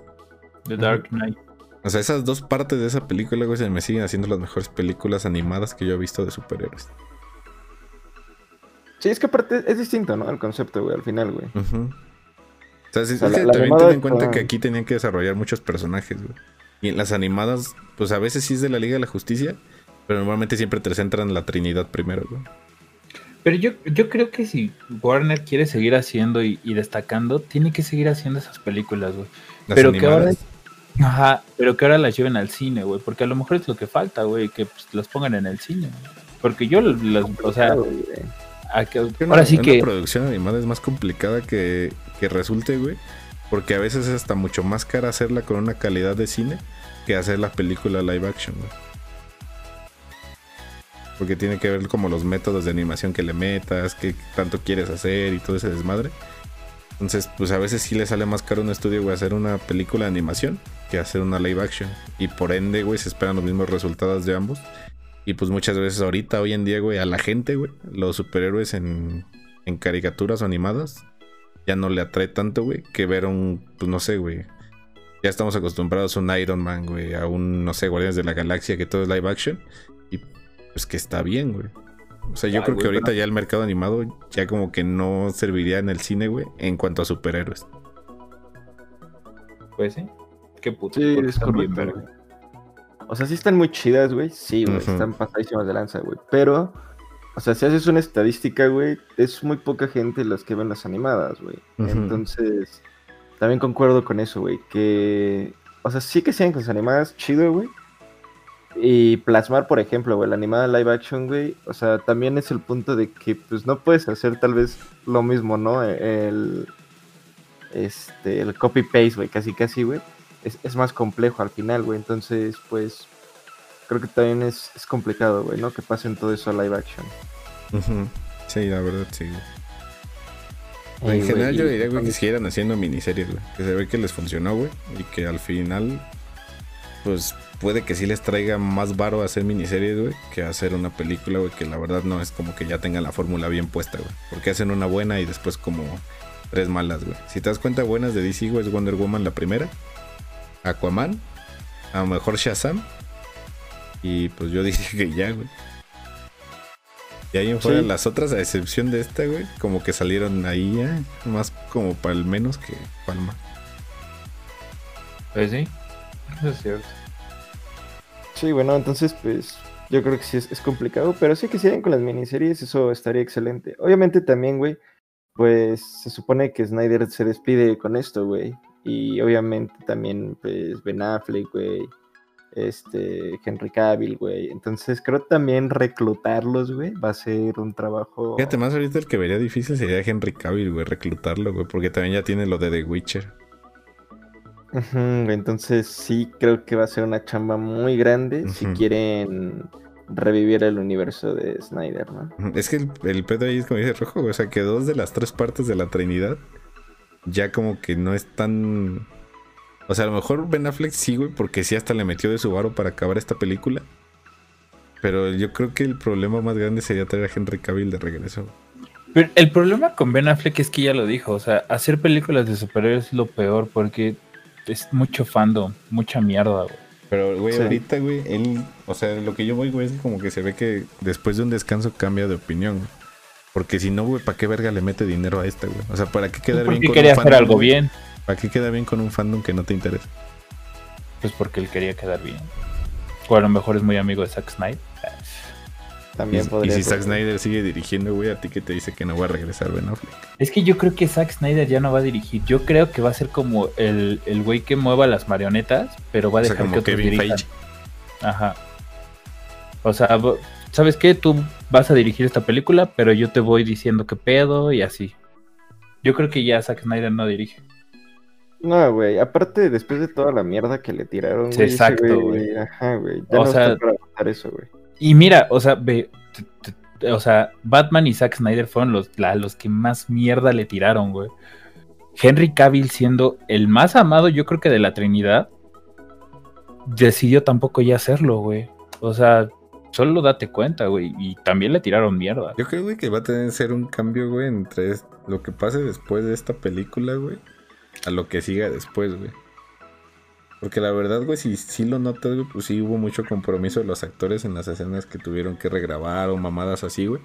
The Dark Knight. O sea, esas dos partes de esa película, güey, se me siguen haciendo las mejores películas animadas que yo he visto de superhéroes. Sí, es que aparte es distinto, ¿no? El concepto, güey, al final, güey. O sea, sí- O sea, es la- que la también ten en cuenta que aquí tenían que desarrollar muchos personajes, güey. Y en las animadas, pues a veces sí es de la Liga de la Justicia, pero normalmente siempre te centran la Trinidad primero, güey. Pero yo, yo creo que si Warner quiere seguir haciendo y, y destacando, tiene que seguir haciendo esas películas, güey. Pero que ahora, ajá, pero que ahora las lleven al cine, güey. Porque a lo mejor es lo que falta, güey, que pues, las pongan en el cine. güey. Porque yo las, o sea, Ahora sí que. La producción animada es más complicada que, que resulte, güey. Porque a veces es hasta mucho más cara hacerla con una calidad de cine que hacer la película live action, güey. Porque tiene que ver como los métodos de animación que le metas, qué tanto quieres hacer y todo ese desmadre. Entonces, pues a veces sí le sale más caro a un estudio, güey, hacer una película de animación que hacer una live action. Y por ende, güey, se esperan los mismos resultados de ambos. Y pues muchas veces ahorita, hoy en día, güey, a la gente, güey, los superhéroes en, en caricaturas o animadas, ya no le atrae tanto, güey, que ver un, pues no sé, güey. Ya estamos acostumbrados a un Iron Man, güey, a un, no sé, Guardianes de la Galaxia, que todo es live action. Y pues que está bien, güey. O sea, yo creo que ahorita ya el mercado animado ya como que no serviría en el cine, güey, en cuanto a superhéroes. Pues sí. Qué puto. Sí, es correcto, O sea, sí están muy chidas, güey. Sí, güey. Están pasadísimas de lanza, güey. Pero, o sea, si haces una estadística, güey, es muy poca gente las que ven las animadas, güey. Entonces, también concuerdo con eso, güey. Que, o sea, sí que sean con las animadas, chido, güey. Y plasmar, por ejemplo, güey, la animada live action, güey, o sea, también es el punto de que, pues, no puedes hacer tal vez lo mismo, ¿no? El, este, el copy-paste, güey, casi, casi, güey. Es, más complejo al final, güey. Entonces, pues, creo que también es, complicado, güey, ¿no? Que pasen todo eso a live action. Sí, la verdad, sí. en general, yo diría, güey, que siguieran haciendo miniseries, güey. Que se ve que les funcionó, güey. Y que al final, pues puede que sí les traiga más varo hacer miniseries, güey, que hacer una película, güey, que la verdad no es como que ya tengan la fórmula bien puesta, güey. Porque hacen una buena y después como tres malas, güey. Si te das cuenta, buenas de DC, güey, es Wonder Woman la primera, Aquaman, a lo mejor Shazam, y pues yo dije que ya, güey. Y ahí en fuera las otras, a excepción de esta, güey, como que salieron ahí, ¿eh? más como para el menos que Palma. Pues sí, eso es cierto. Sí, bueno, entonces pues yo creo que sí es, complicado, pero sí que siguen con las miniseries, eso estaría excelente. Obviamente también, güey, pues se supone que Snyder se despide con esto, güey. Y obviamente también, pues, Ben Affleck, güey. Este, Henry Cavill, güey. Entonces creo también reclutarlos, güey, va a ser un trabajo. Fíjate, más ahorita el que vería difícil sería Henry Cavill, güey, reclutarlo, güey, porque también ya tiene lo de The Witcher entonces sí creo que va a ser una chamba muy grande si quieren revivir el universo de Snyder, ¿no? Es que el, pedo ahí es como dice Rojo, o sea que dos de las tres partes de la Trinidad ya como que no es tan... O sea, a lo mejor Ben Affleck sí, güey, porque sí hasta le metió de su varo para acabar esta película. Pero yo creo que el problema más grande sería traer a Henry Cavill de regreso. Pero el problema con Ben Affleck es que ya lo dijo, o sea, hacer películas de superhéroes es lo peor porque es mucho fandom, mucha mierda, güey. Pero, güey, ahorita, güey, él, o sea, lo que yo voy, güey, es como que se ve que después de un descanso cambia de opinión. Porque si no, güey, ¿para qué verga le mete dinero a esta, güey? O sea, ¿para qué quedar bien con quería un hacer algo bien. ¿Para qué queda bien con un fandom que no te interesa? Pues porque él quería quedar bien. O a lo mejor es muy amigo de Zack Snyder. También y, y si Zack Snyder sigue dirigiendo, güey, a ti que te dice que no va a regresar Ben Affleck. Es que yo creo que Zack Snyder ya no va a dirigir. Yo creo que va a ser como el, güey que mueva las marionetas, pero va a dejar que otros dirijan. Ajá. O sea, ¿sabes qué? Tú vas a dirigir esta película, pero yo te voy diciendo qué pedo y así. Yo creo que ya Zack Snyder no dirige. No, güey, aparte después de toda la mierda que le tiraron, güey. Exacto, güey. Ajá, güey. Ya o no sea, para eso, güey. Y mira, o sea, ve, o sea, Batman y Zack Snyder fueron los, los que más mierda le tiraron, güey. Henry Cavill siendo el más amado, yo creo que de la Trinidad, decidió tampoco ya hacerlo, güey. O sea, solo date cuenta, güey. Y también le tiraron mierda. Yo creo, güey, que va a tener que ser un cambio, güey, entre lo que pase después de esta película, güey, a lo que siga después, güey. Porque la verdad, güey, si, si lo notas, güey, pues sí hubo mucho compromiso de los actores en las escenas que tuvieron que regrabar o mamadas así, güey.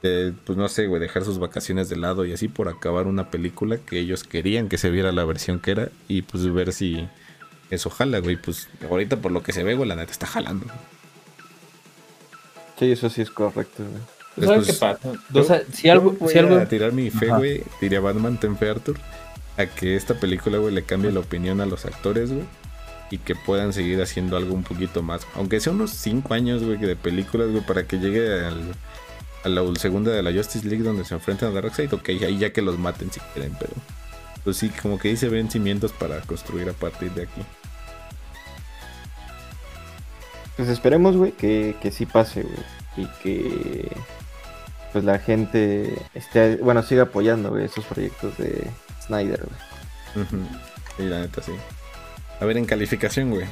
pues no sé, güey, dejar sus vacaciones de lado y así por acabar una película que ellos querían que se viera la versión que era y pues ver si eso jala, güey. Pues ahorita por lo que se ve, güey, la neta está jalando. Sí, eso sí es correcto, güey. ¿Sabes qué pasa? O sea, si algo... si algo... A tirar mi fe, güey, diría Batman, ten fe, Arthur, a que esta película, güey, le cambie la opinión a los actores, güey y que puedan seguir haciendo algo un poquito más. Aunque sea unos 5 años, güey, de películas, güey, para que llegue al, a la segunda de la Justice League donde se enfrentan a Darkseid, ok, ahí ya que los maten si quieren, pero pues sí, como que ahí se ven cimientos para construir a partir de aquí. Pues esperemos, güey, que, que sí pase, güey. Y que pues la gente esté, bueno, siga apoyando, güey, esos proyectos de Snyder, güey. Sí, la neta, sí. A ver, en calificación, güey.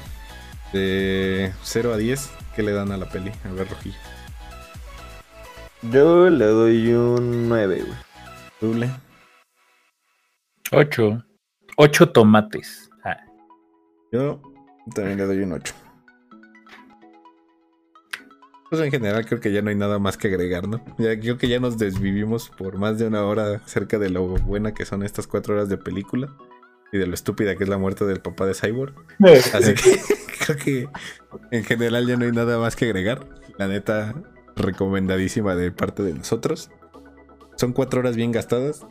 De 0 a 10, ¿qué le dan a la peli? A ver, Rojillo. Yo le doy un 9, güey. Doble. 8. 8 tomates. Ah. Yo también le doy un 8. Pues en general creo que ya no hay nada más que agregar, ¿no? Ya, creo que ya nos desvivimos por más de una hora acerca de lo buena que son estas cuatro horas de película y de lo estúpida que es la muerte del papá de Cyborg. Así que creo que en general ya no hay nada más que agregar. La neta, recomendadísima de parte de nosotros. Son cuatro horas bien gastadas.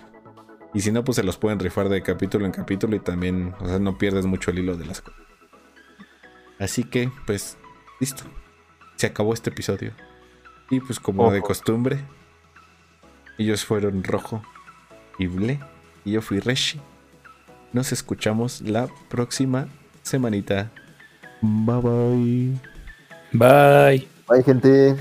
Y si no, pues se los pueden rifar de capítulo en capítulo y también, o sea, no pierdes mucho el hilo de las cosas. Así que, pues, listo se acabó este episodio. Y pues como de costumbre, ellos fueron Rojo y Ble, y yo fui Reshi. Nos escuchamos la próxima semanita. Bye bye. Bye. Bye gente.